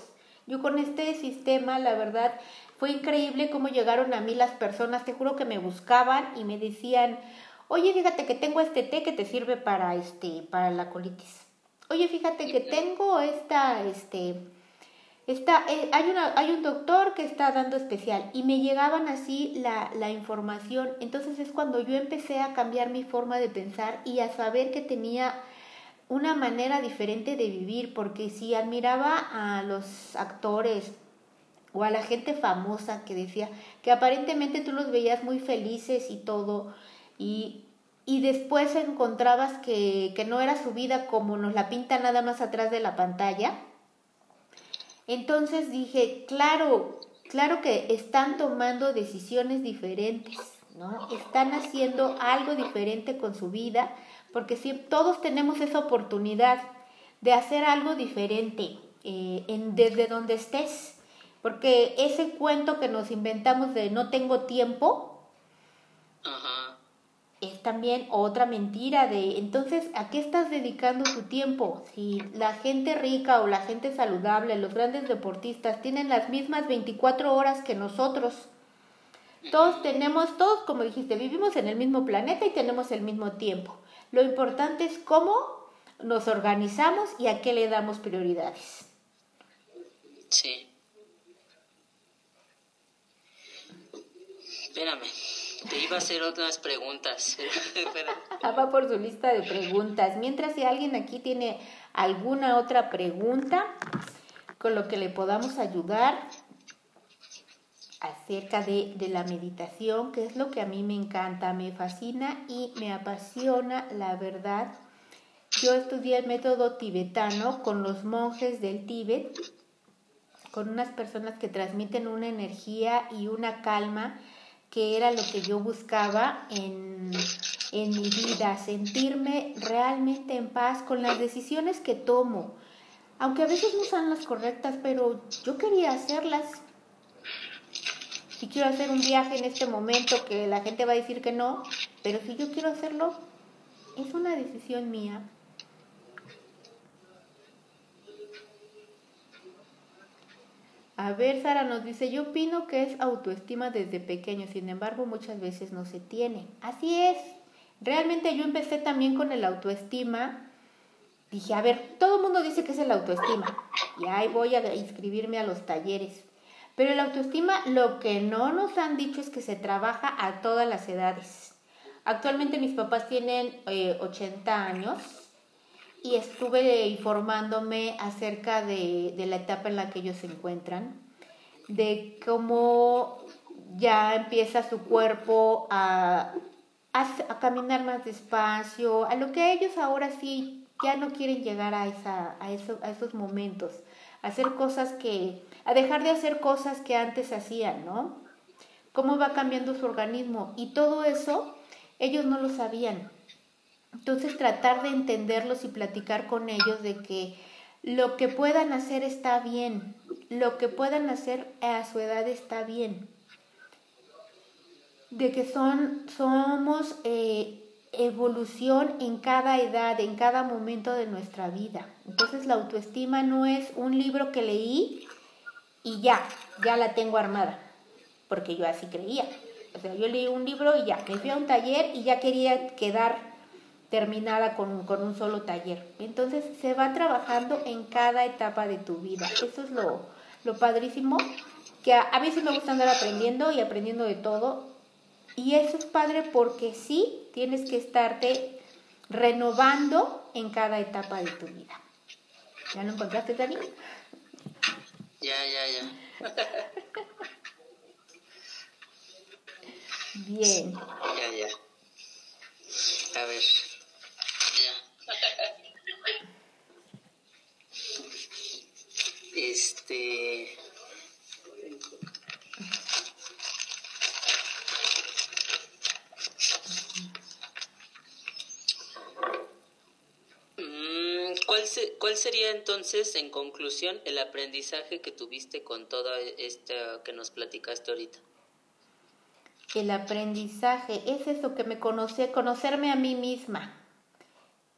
Yo con este sistema, la verdad, fue increíble cómo llegaron a mí las personas, te juro que me buscaban y me decían, oye, fíjate que tengo este té que te sirve para, este, para la colitis. Oye, fíjate que tengo esta, este, Está, eh, hay, una, hay un doctor que está dando especial y me llegaban así la, la información. Entonces es cuando yo empecé a cambiar mi forma de pensar y a saber que tenía una manera diferente de vivir, porque si admiraba a los actores o a la gente famosa que decía que aparentemente tú los veías muy felices y todo, y, y después encontrabas que, que no era su vida como nos la pinta nada más atrás de la pantalla, entonces dije, claro, claro que están tomando decisiones diferentes, ¿no? Están haciendo algo diferente con su vida, porque si, todos tenemos esa oportunidad de hacer algo diferente eh, en, desde donde estés, porque ese cuento que nos inventamos de no tengo tiempo, es también otra mentira de entonces a qué estás dedicando tu tiempo si la gente rica o la gente saludable los grandes deportistas tienen las mismas 24 horas que nosotros. Todos tenemos todos como dijiste vivimos en el mismo planeta y tenemos el mismo tiempo. Lo importante es cómo nos organizamos y a qué le damos prioridades sí. Espérame te iba a hacer otras preguntas. Ah, va por su lista de preguntas. Mientras si alguien aquí tiene alguna otra pregunta con lo que le podamos ayudar acerca de, de la meditación, que es lo que a mí me encanta, me fascina y me apasiona, la verdad. Yo estudié el método tibetano con los monjes del Tíbet, con unas personas que transmiten una energía y una calma que era lo que yo buscaba en, en mi vida, sentirme realmente en paz con las decisiones que tomo. Aunque a veces no son las correctas, pero yo quería hacerlas. Si quiero hacer un viaje en este momento que la gente va a decir que no, pero si yo quiero hacerlo, es una decisión mía. A ver, Sara nos dice, yo opino que es autoestima desde pequeño, sin embargo muchas veces no se tiene. Así es. Realmente yo empecé también con el autoestima. Dije, a ver, todo el mundo dice que es el autoestima. Y ahí voy a inscribirme a los talleres. Pero el autoestima lo que no nos han dicho es que se trabaja a todas las edades. Actualmente mis papás tienen 80 eh, años y estuve informándome acerca de, la etapa en la que ellos se encuentran, de cómo ya empieza su cuerpo a, a, caminar más despacio, a lo que ellos ahora sí ya no quieren llegar a, esa, a, eso, a esos momentos, hacer cosas que, a dejar de hacer cosas que antes hacían, ¿no? Cómo va cambiando su organismo y todo eso ellos no lo sabían. Entonces tratar de entenderlos y platicar con ellos de que lo que puedan hacer está bien, lo que puedan hacer a su edad está bien, de que son, somos eh, evolución en cada edad, en cada momento de nuestra vida. Entonces la autoestima no es un libro que leí y ya, ya la tengo armada, porque yo así creía. O sea, yo leí un libro y ya, me fui a un taller y ya quería quedar terminada con, un solo taller. Entonces se va trabajando en cada etapa de tu vida. Eso es lo, lo padrísimo, que a, mí sí me gusta andar aprendiendo y aprendiendo de todo. Y eso es padre porque sí tienes que estarte renovando en cada etapa de tu vida. ¿Ya lo encontraste, Dani? Ya, ya, ya. Bien. Ya, ya. A ver. Este. Mm, ¿Cuál, ¿Cuál sería entonces, en conclusión, el aprendizaje que tuviste con todo esto que nos platicaste ahorita? El aprendizaje es eso que me conoce, conocerme a mí misma,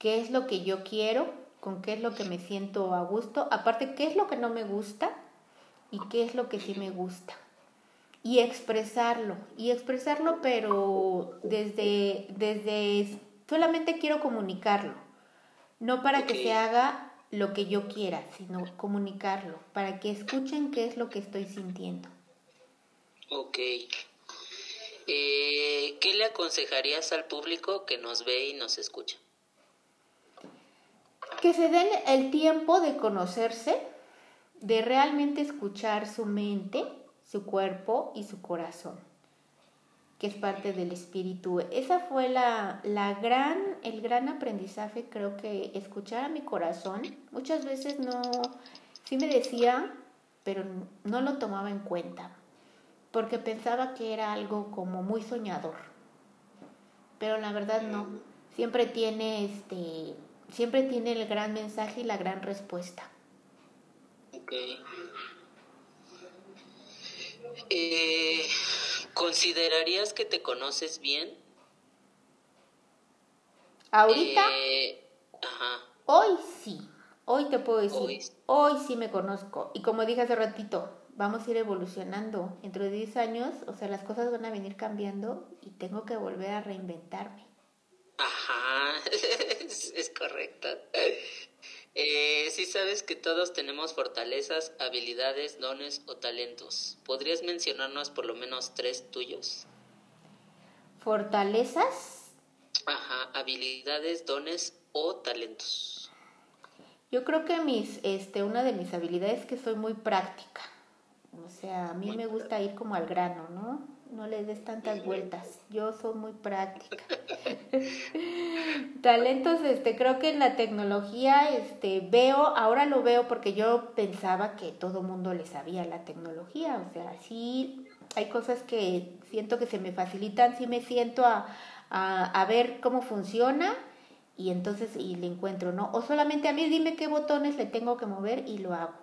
qué es lo que yo quiero, con qué es lo que me siento a gusto, aparte qué es lo que no me gusta y qué es lo que sí me gusta. Y expresarlo, y expresarlo pero desde, desde solamente quiero comunicarlo, no para que se haga lo que yo quiera, sino comunicarlo, para que escuchen qué es lo que estoy sintiendo. Ok. Eh, ¿Qué le aconsejarías al público que nos ve y nos escucha? Que se den el tiempo de conocerse, de realmente escuchar su mente, su cuerpo y su corazón, que es parte del espíritu. Esa fue la, la gran, el gran aprendizaje, creo que escuchar a mi corazón. Muchas veces no, sí me decía, pero no lo tomaba en cuenta, porque pensaba que era algo como muy soñador. Pero la verdad no. Siempre tiene este siempre tiene el gran mensaje y la gran respuesta. Ok. Eh, ¿Considerarías que te conoces bien? Ahorita. Eh, ajá. Hoy sí. Hoy te puedo decir. Hoy. hoy. sí me conozco. Y como dije hace ratito, vamos a ir evolucionando. Dentro de 10 años, o sea, las cosas van a venir cambiando y tengo que volver a reinventarme. Ajá, es, correcto. Eh, si sabes que todos tenemos fortalezas, habilidades, dones o talentos. ¿Podrías mencionarnos por lo menos tres tuyos? ¿Fortalezas? Ajá, habilidades, dones o talentos. Yo creo que mis, este, una de mis habilidades es que soy muy práctica. O sea, a mí me gusta ir como al grano, ¿no? No le des tantas vueltas. Yo soy muy práctica. Talentos, este, creo que en la tecnología, este, veo, ahora lo veo porque yo pensaba que todo mundo le sabía la tecnología, o sea, sí, hay cosas que siento que se me facilitan, sí me siento a, a, ver cómo funciona y entonces y le encuentro, ¿no? O solamente a mí dime qué botones le tengo que mover y lo hago.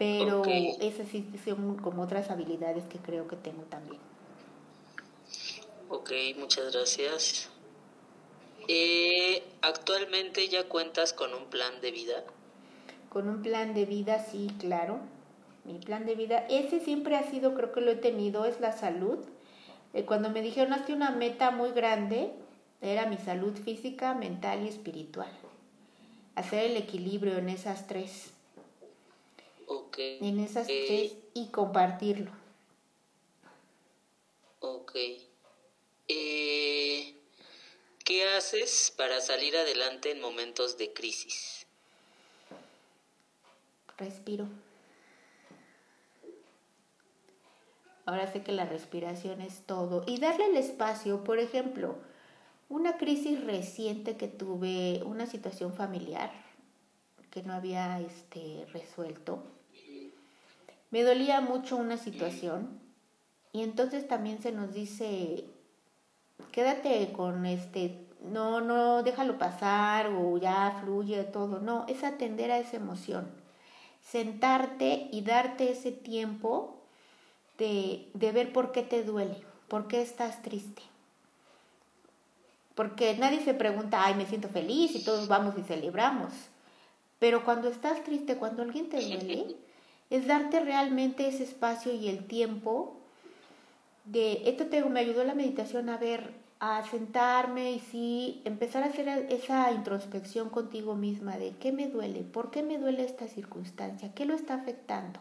Pero esas sí son como otras habilidades que creo que tengo también. Ok, muchas gracias. Eh, ¿Actualmente ya cuentas con un plan de vida? Con un plan de vida, sí, claro. Mi plan de vida, ese siempre ha sido, creo que lo he tenido, es la salud. Eh, cuando me dijeron, hazte una meta muy grande, era mi salud física, mental y espiritual. Hacer el equilibrio en esas tres. Ok. En esas tres y compartirlo. Ok. Eh, ¿Qué haces para salir adelante en momentos de crisis? Respiro. Ahora sé que la respiración es todo. Y darle el espacio, por ejemplo, una crisis reciente que tuve, una situación familiar que no había este, resuelto. Me dolía mucho una situación y entonces también se nos dice, quédate con este, no, no, déjalo pasar o ya fluye todo. No, es atender a esa emoción. Sentarte y darte ese tiempo de, de ver por qué te duele, por qué estás triste. Porque nadie se pregunta, ay, me siento feliz y todos vamos y celebramos. Pero cuando estás triste, cuando alguien te duele, es darte realmente ese espacio y el tiempo de, esto te, me ayudó la meditación a ver, a sentarme y sí, empezar a hacer esa introspección contigo misma de qué me duele, por qué me duele esta circunstancia, qué lo está afectando.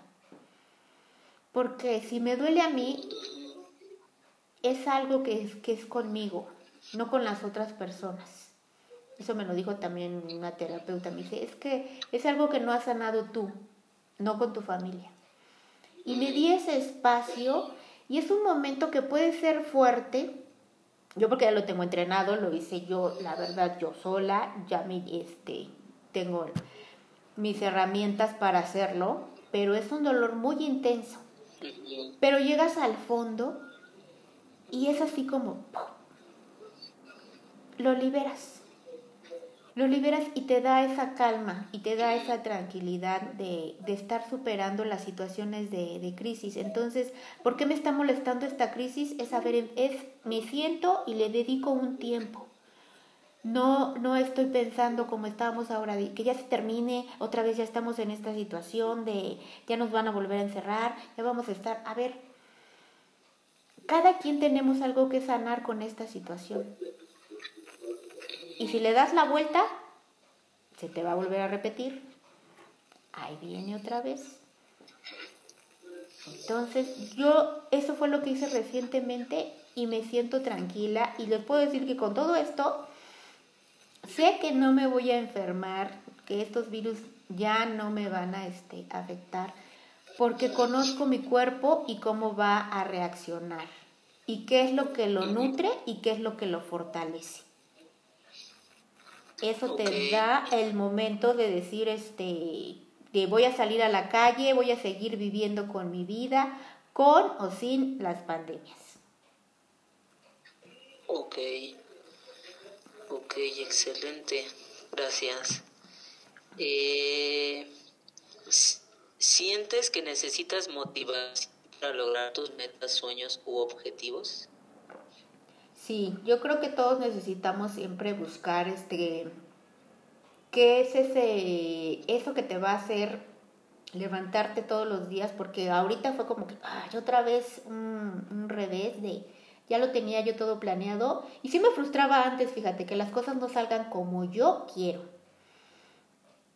Porque si me duele a mí, es algo que es, que es conmigo, no con las otras personas. Eso me lo dijo también una terapeuta. Me dice, es que es algo que no has sanado tú, no con tu familia. Y me di ese espacio y es un momento que puede ser fuerte. Yo porque ya lo tengo entrenado, lo hice yo, la verdad, yo sola, ya me, este, tengo mis herramientas para hacerlo, pero es un dolor muy intenso. Pero llegas al fondo y es así como lo liberas. Lo liberas y te da esa calma y te da esa tranquilidad de, estar superando las situaciones de, de, crisis. Entonces, ¿por qué me está molestando esta crisis? Es saber, es, me siento y le dedico un tiempo. No, no estoy pensando como estábamos ahora, de que ya se termine, otra vez ya estamos en esta situación de ya nos van a volver a encerrar, ya vamos a estar, a ver, cada quien tenemos algo que sanar con esta situación. Y si le das la vuelta, se te va a volver a repetir. Ahí viene otra vez. Entonces, yo, eso fue lo que hice recientemente y me siento tranquila. Y les puedo decir que con todo esto, sé que no me voy a enfermar, que estos virus ya no me van a este, afectar, porque conozco mi cuerpo y cómo va a reaccionar, y qué es lo que lo nutre y qué es lo que lo fortalece. Eso te da el momento de decir, este, de voy a salir a la calle, voy a seguir viviendo con mi vida, con o sin las pandemias. Ok. Ok, excelente. Gracias. Eh, ¿Sientes que necesitas motivación para lograr tus metas, sueños u objetivos? Sí, yo creo que todos necesitamos siempre buscar este qué es ese eso que te va a hacer levantarte todos los días porque ahorita fue como que ay, otra vez un, un revés de ya lo tenía yo todo planeado y sí me frustraba antes, fíjate, que las cosas no salgan como yo quiero.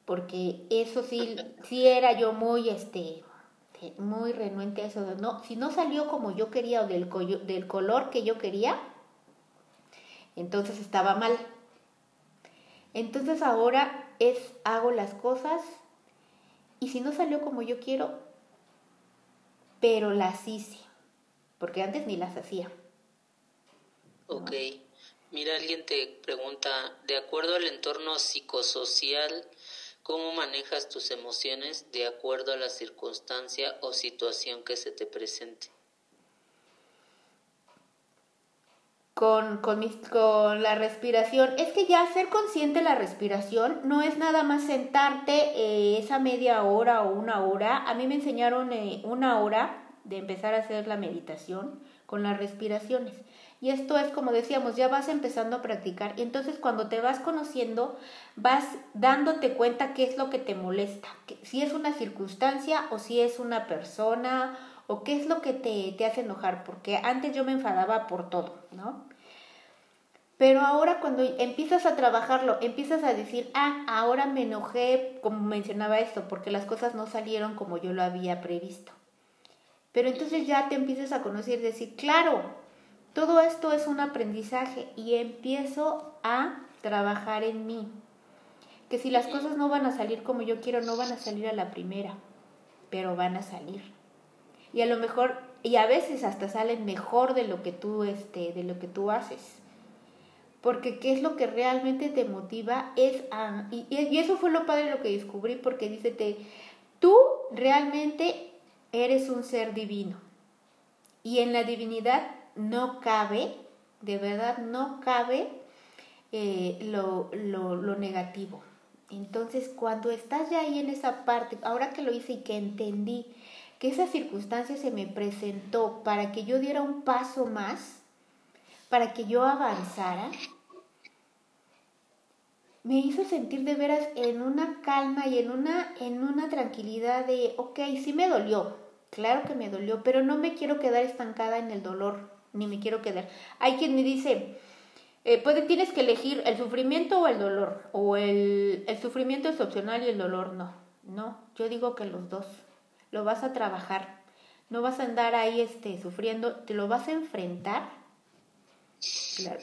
Porque eso sí, sí era yo muy, este, muy renuente a eso de, no, si no salió como yo quería o del, del color que yo quería, entonces estaba mal. Entonces ahora es, hago las cosas y si no salió como yo quiero, pero las hice, porque antes ni las hacía. Ok. Mira, alguien te pregunta, de acuerdo al entorno psicosocial, ¿cómo manejas tus emociones de acuerdo a la circunstancia o situación que se te presente? Con, con, con la respiración, es que ya ser consciente de la respiración no es nada más sentarte eh, esa media hora o una hora. A mí me enseñaron eh, una hora de empezar a hacer la meditación con las respiraciones. Y esto es como decíamos, ya vas empezando a practicar y entonces cuando te vas conociendo vas dándote cuenta qué es lo que te molesta, si es una circunstancia o si es una persona qué es lo que te, te hace enojar, porque antes yo me enfadaba por todo, ¿no? Pero ahora cuando empiezas a trabajarlo, empiezas a decir, ah, ahora me enojé, como mencionaba esto, porque las cosas no salieron como yo lo había previsto. Pero entonces ya te empiezas a conocer y decir, claro, todo esto es un aprendizaje y empiezo a trabajar en mí. Que si las cosas no van a salir como yo quiero, no van a salir a la primera, pero van a salir y a lo mejor y a veces hasta salen mejor de lo que tú este de lo que tú haces. Porque qué es lo que realmente te motiva es a, y, y eso fue lo padre lo que descubrí porque dice tú realmente eres un ser divino. Y en la divinidad no cabe de verdad no cabe eh, lo, lo, lo negativo. Entonces cuando estás ya ahí en esa parte ahora que lo hice y que entendí que esa circunstancia se me presentó para que yo diera un paso más, para que yo avanzara, me hizo sentir de veras en una calma y en una, en una tranquilidad de, ok, sí me dolió, claro que me dolió, pero no me quiero quedar estancada en el dolor, ni me quiero quedar. Hay quien me dice, eh, puede, tienes que elegir el sufrimiento o el dolor, o el, el sufrimiento es opcional y el dolor no. No, yo digo que los dos lo vas a trabajar. No vas a andar ahí este, sufriendo, te lo vas a enfrentar. Claro.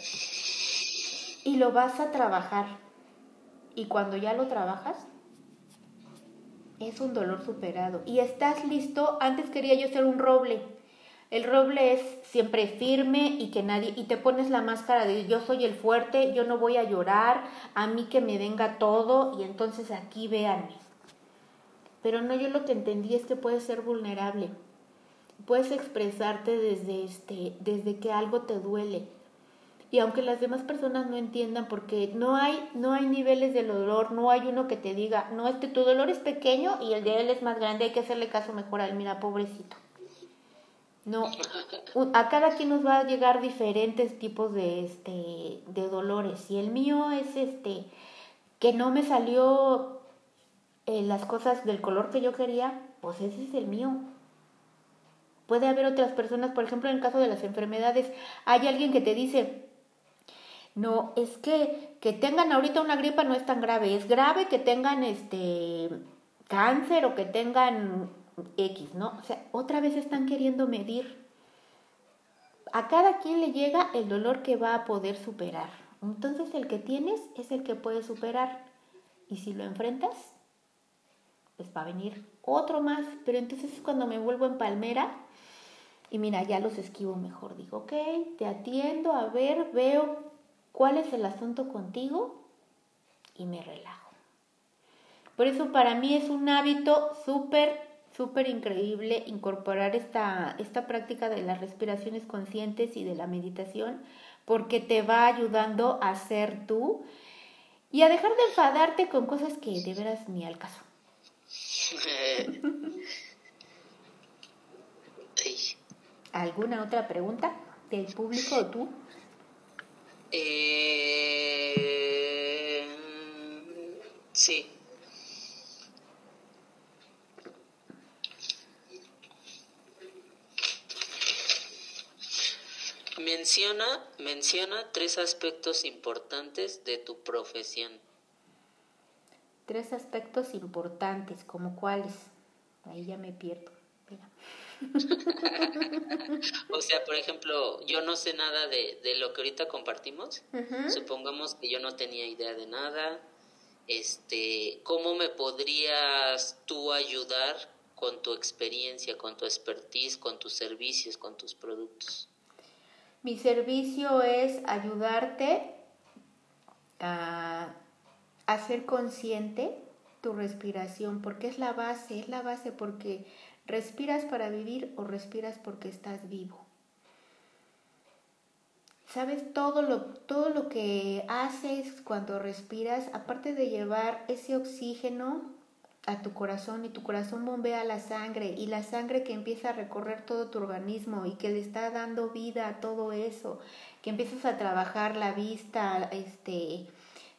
Y lo vas a trabajar. Y cuando ya lo trabajas, es un dolor superado. Y estás listo. Antes quería yo ser un roble. El roble es siempre firme y que nadie y te pones la máscara de yo soy el fuerte, yo no voy a llorar, a mí que me venga todo y entonces aquí véanme. Pero no, yo lo que entendí es que puedes ser vulnerable. Puedes expresarte desde, este, desde que algo te duele. Y aunque las demás personas no entiendan, porque no hay, no hay niveles de dolor, no hay uno que te diga, no, este, tu dolor es pequeño y el de él es más grande, hay que hacerle caso mejor a él, mira, pobrecito. No, a cada quien nos va a llegar diferentes tipos de, este, de dolores. Y el mío es este, que no me salió eh, las cosas del color que yo quería, pues ese es el mío. Puede haber otras personas, por ejemplo, en el caso de las enfermedades, hay alguien que te dice, no, es que que tengan ahorita una gripa no es tan grave, es grave que tengan este cáncer o que tengan X, ¿no? O sea, otra vez están queriendo medir. A cada quien le llega el dolor que va a poder superar. Entonces el que tienes es el que puede superar. Y si lo enfrentas, pues va a venir otro más, pero entonces es cuando me vuelvo en palmera y mira, ya los esquivo mejor. Digo, ok, te atiendo, a ver, veo cuál es el asunto contigo y me relajo. Por eso para mí es un hábito súper, súper increíble incorporar esta, esta práctica de las respiraciones conscientes y de la meditación, porque te va ayudando a ser tú y a dejar de enfadarte con cosas que de veras ni al caso. ¿Alguna otra pregunta del público o tú? Eh, sí. Menciona, menciona tres aspectos importantes de tu profesión tres aspectos importantes, como cuáles. Ahí ya me pierdo. o sea, por ejemplo, yo no sé nada de, de lo que ahorita compartimos. Supongamos que yo no tenía idea de nada. Este, ¿cómo me podrías tú ayudar con tu experiencia, con tu expertise, con tus servicios, con tus productos? Mi servicio es ayudarte a hacer consciente tu respiración, porque es la base, es la base porque respiras para vivir o respiras porque estás vivo. sabes todo lo, todo lo que haces cuando respiras, aparte de llevar ese oxígeno a tu corazón y tu corazón bombea la sangre y la sangre que empieza a recorrer todo tu organismo y que le está dando vida a todo eso, que empiezas a trabajar la vista, este,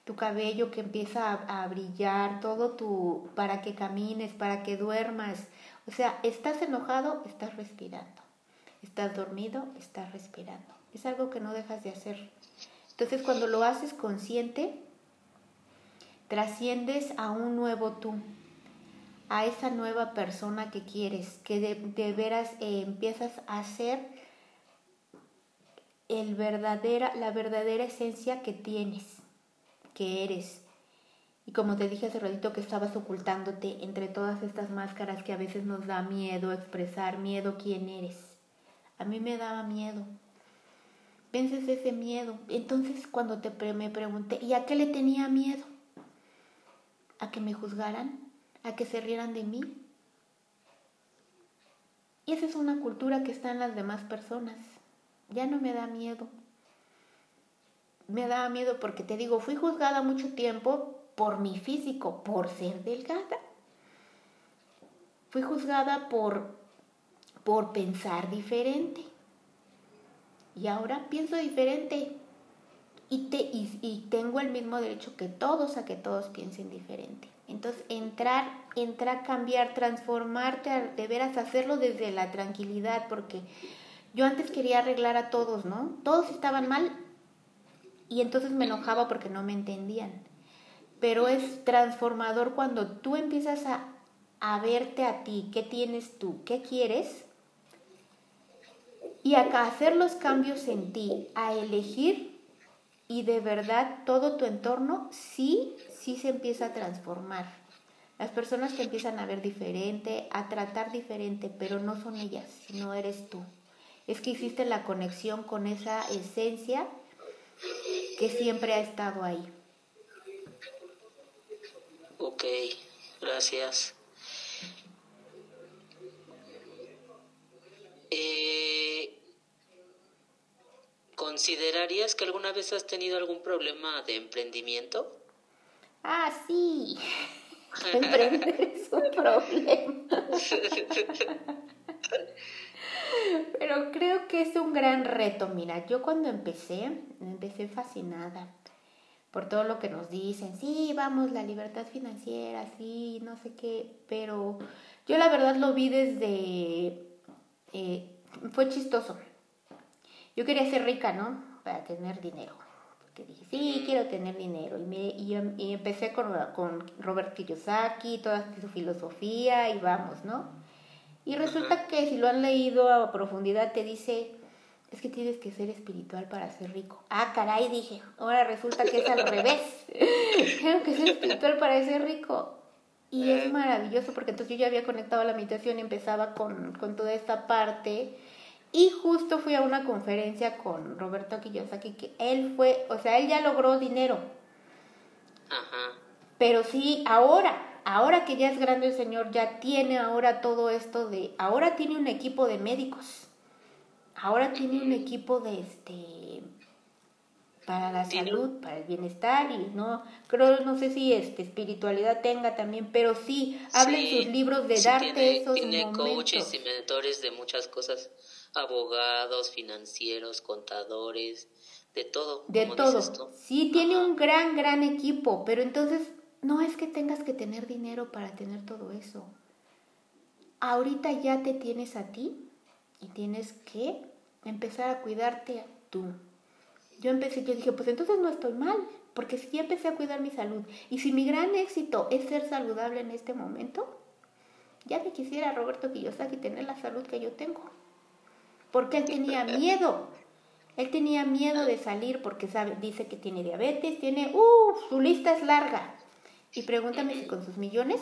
tu cabello que empieza a, brillar, todo tu, para que camines, para que duermas. O sea, estás enojado, estás respirando. Estás dormido, estás respirando. Es algo que no dejas de hacer. Entonces, cuando lo haces consciente, trasciendes a un nuevo tú, a esa nueva persona que quieres, que de, veras eh, empiezas a ser el verdadera, la verdadera esencia que tienes, que eres. Y como te dije hace ratito que estabas ocultándote entre todas estas máscaras que a veces nos da miedo expresar, miedo quién eres. A mí me daba miedo. Vences ese miedo. Entonces cuando te me pregunté, ¿y a qué le tenía miedo? ¿A que me juzgaran? a que se rieran de mí. Y esa es una cultura que está en las demás personas. Ya no me da miedo. Me da miedo porque te digo, fui juzgada mucho tiempo por mi físico, por ser delgada. Fui juzgada por, por pensar diferente. Y ahora pienso diferente. Y, te, y, y tengo el mismo derecho que todos a que todos piensen diferente. Entonces, entrar, entrar, cambiar, transformarte, de veras hacerlo desde la tranquilidad, porque yo antes quería arreglar a todos, ¿no? Todos estaban mal y entonces me enojaba porque no me entendían. Pero es transformador cuando tú empiezas a, a verte a ti, qué tienes tú, qué quieres, y a hacer los cambios en ti, a elegir y de verdad todo tu entorno sí sí se empieza a transformar. Las personas te empiezan a ver diferente, a tratar diferente, pero no son ellas, sino eres tú. Es que hiciste la conexión con esa esencia que siempre ha estado ahí. Ok, gracias. Eh, ¿Considerarías que alguna vez has tenido algún problema de emprendimiento? Ah, sí. Emprender es un problema. Pero creo que es un gran reto. Mira, yo cuando empecé, empecé fascinada por todo lo que nos dicen. Sí, vamos, la libertad financiera, sí, no sé qué. Pero yo la verdad lo vi desde... Eh, fue chistoso. Yo quería ser rica, ¿no? Para tener dinero que dije, sí, quiero tener dinero. Y, me, y, empecé con, con Robert Kiyosaki, toda su filosofía y vamos, ¿no? Y resulta que si lo han leído a profundidad te dice, es que tienes que ser espiritual para ser rico. Ah, caray, dije, ahora resulta que es al revés. Tengo que ser espiritual para ser rico. Y es maravilloso porque entonces yo ya había conectado la meditación y empezaba con, con toda esta parte y justo fui a una conferencia con Roberto Kiyosaki, que él fue, o sea, él ya logró dinero. Ajá. Pero sí, ahora, ahora que ya es grande el señor, ya tiene ahora todo esto de, ahora tiene un equipo de médicos. Ahora tiene un equipo de este para la salud, para el bienestar y no creo no sé si este espiritualidad tenga también, pero sí habla en sus libros de darte tiene, esos tiene coaches y mentores de muchas cosas abogados, financieros, contadores, de todo. De todo. Sí, tiene un gran, gran equipo, pero entonces no es que tengas que tener dinero para tener todo eso. Ahorita ya te tienes a ti y tienes que empezar a cuidarte tú. Yo empecé, yo dije, pues entonces no estoy mal, porque si ya empecé a cuidar mi salud y si mi gran éxito es ser saludable en este momento, ya me quisiera Roberto Kiyosaki tener la salud que yo tengo porque él tenía miedo. Él tenía miedo de salir porque sabe, dice que tiene diabetes, tiene, uh, su lista es larga. Y pregúntame si con sus millones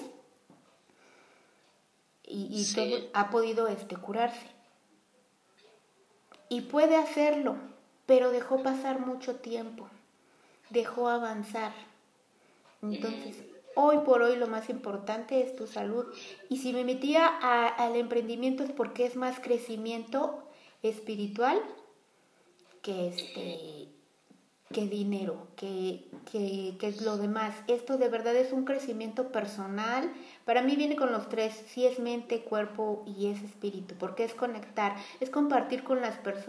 y, todo ha podido este, curarse. Y puede hacerlo, pero dejó pasar mucho tiempo, dejó avanzar. Entonces, hoy por hoy lo más importante es tu salud. Y si me metía al emprendimiento es porque es más crecimiento espiritual que este que dinero, que, que, que es lo demás. Esto de verdad es un crecimiento personal. Para mí viene con los tres, sí es mente, cuerpo y es espíritu, porque es conectar, es compartir con las personas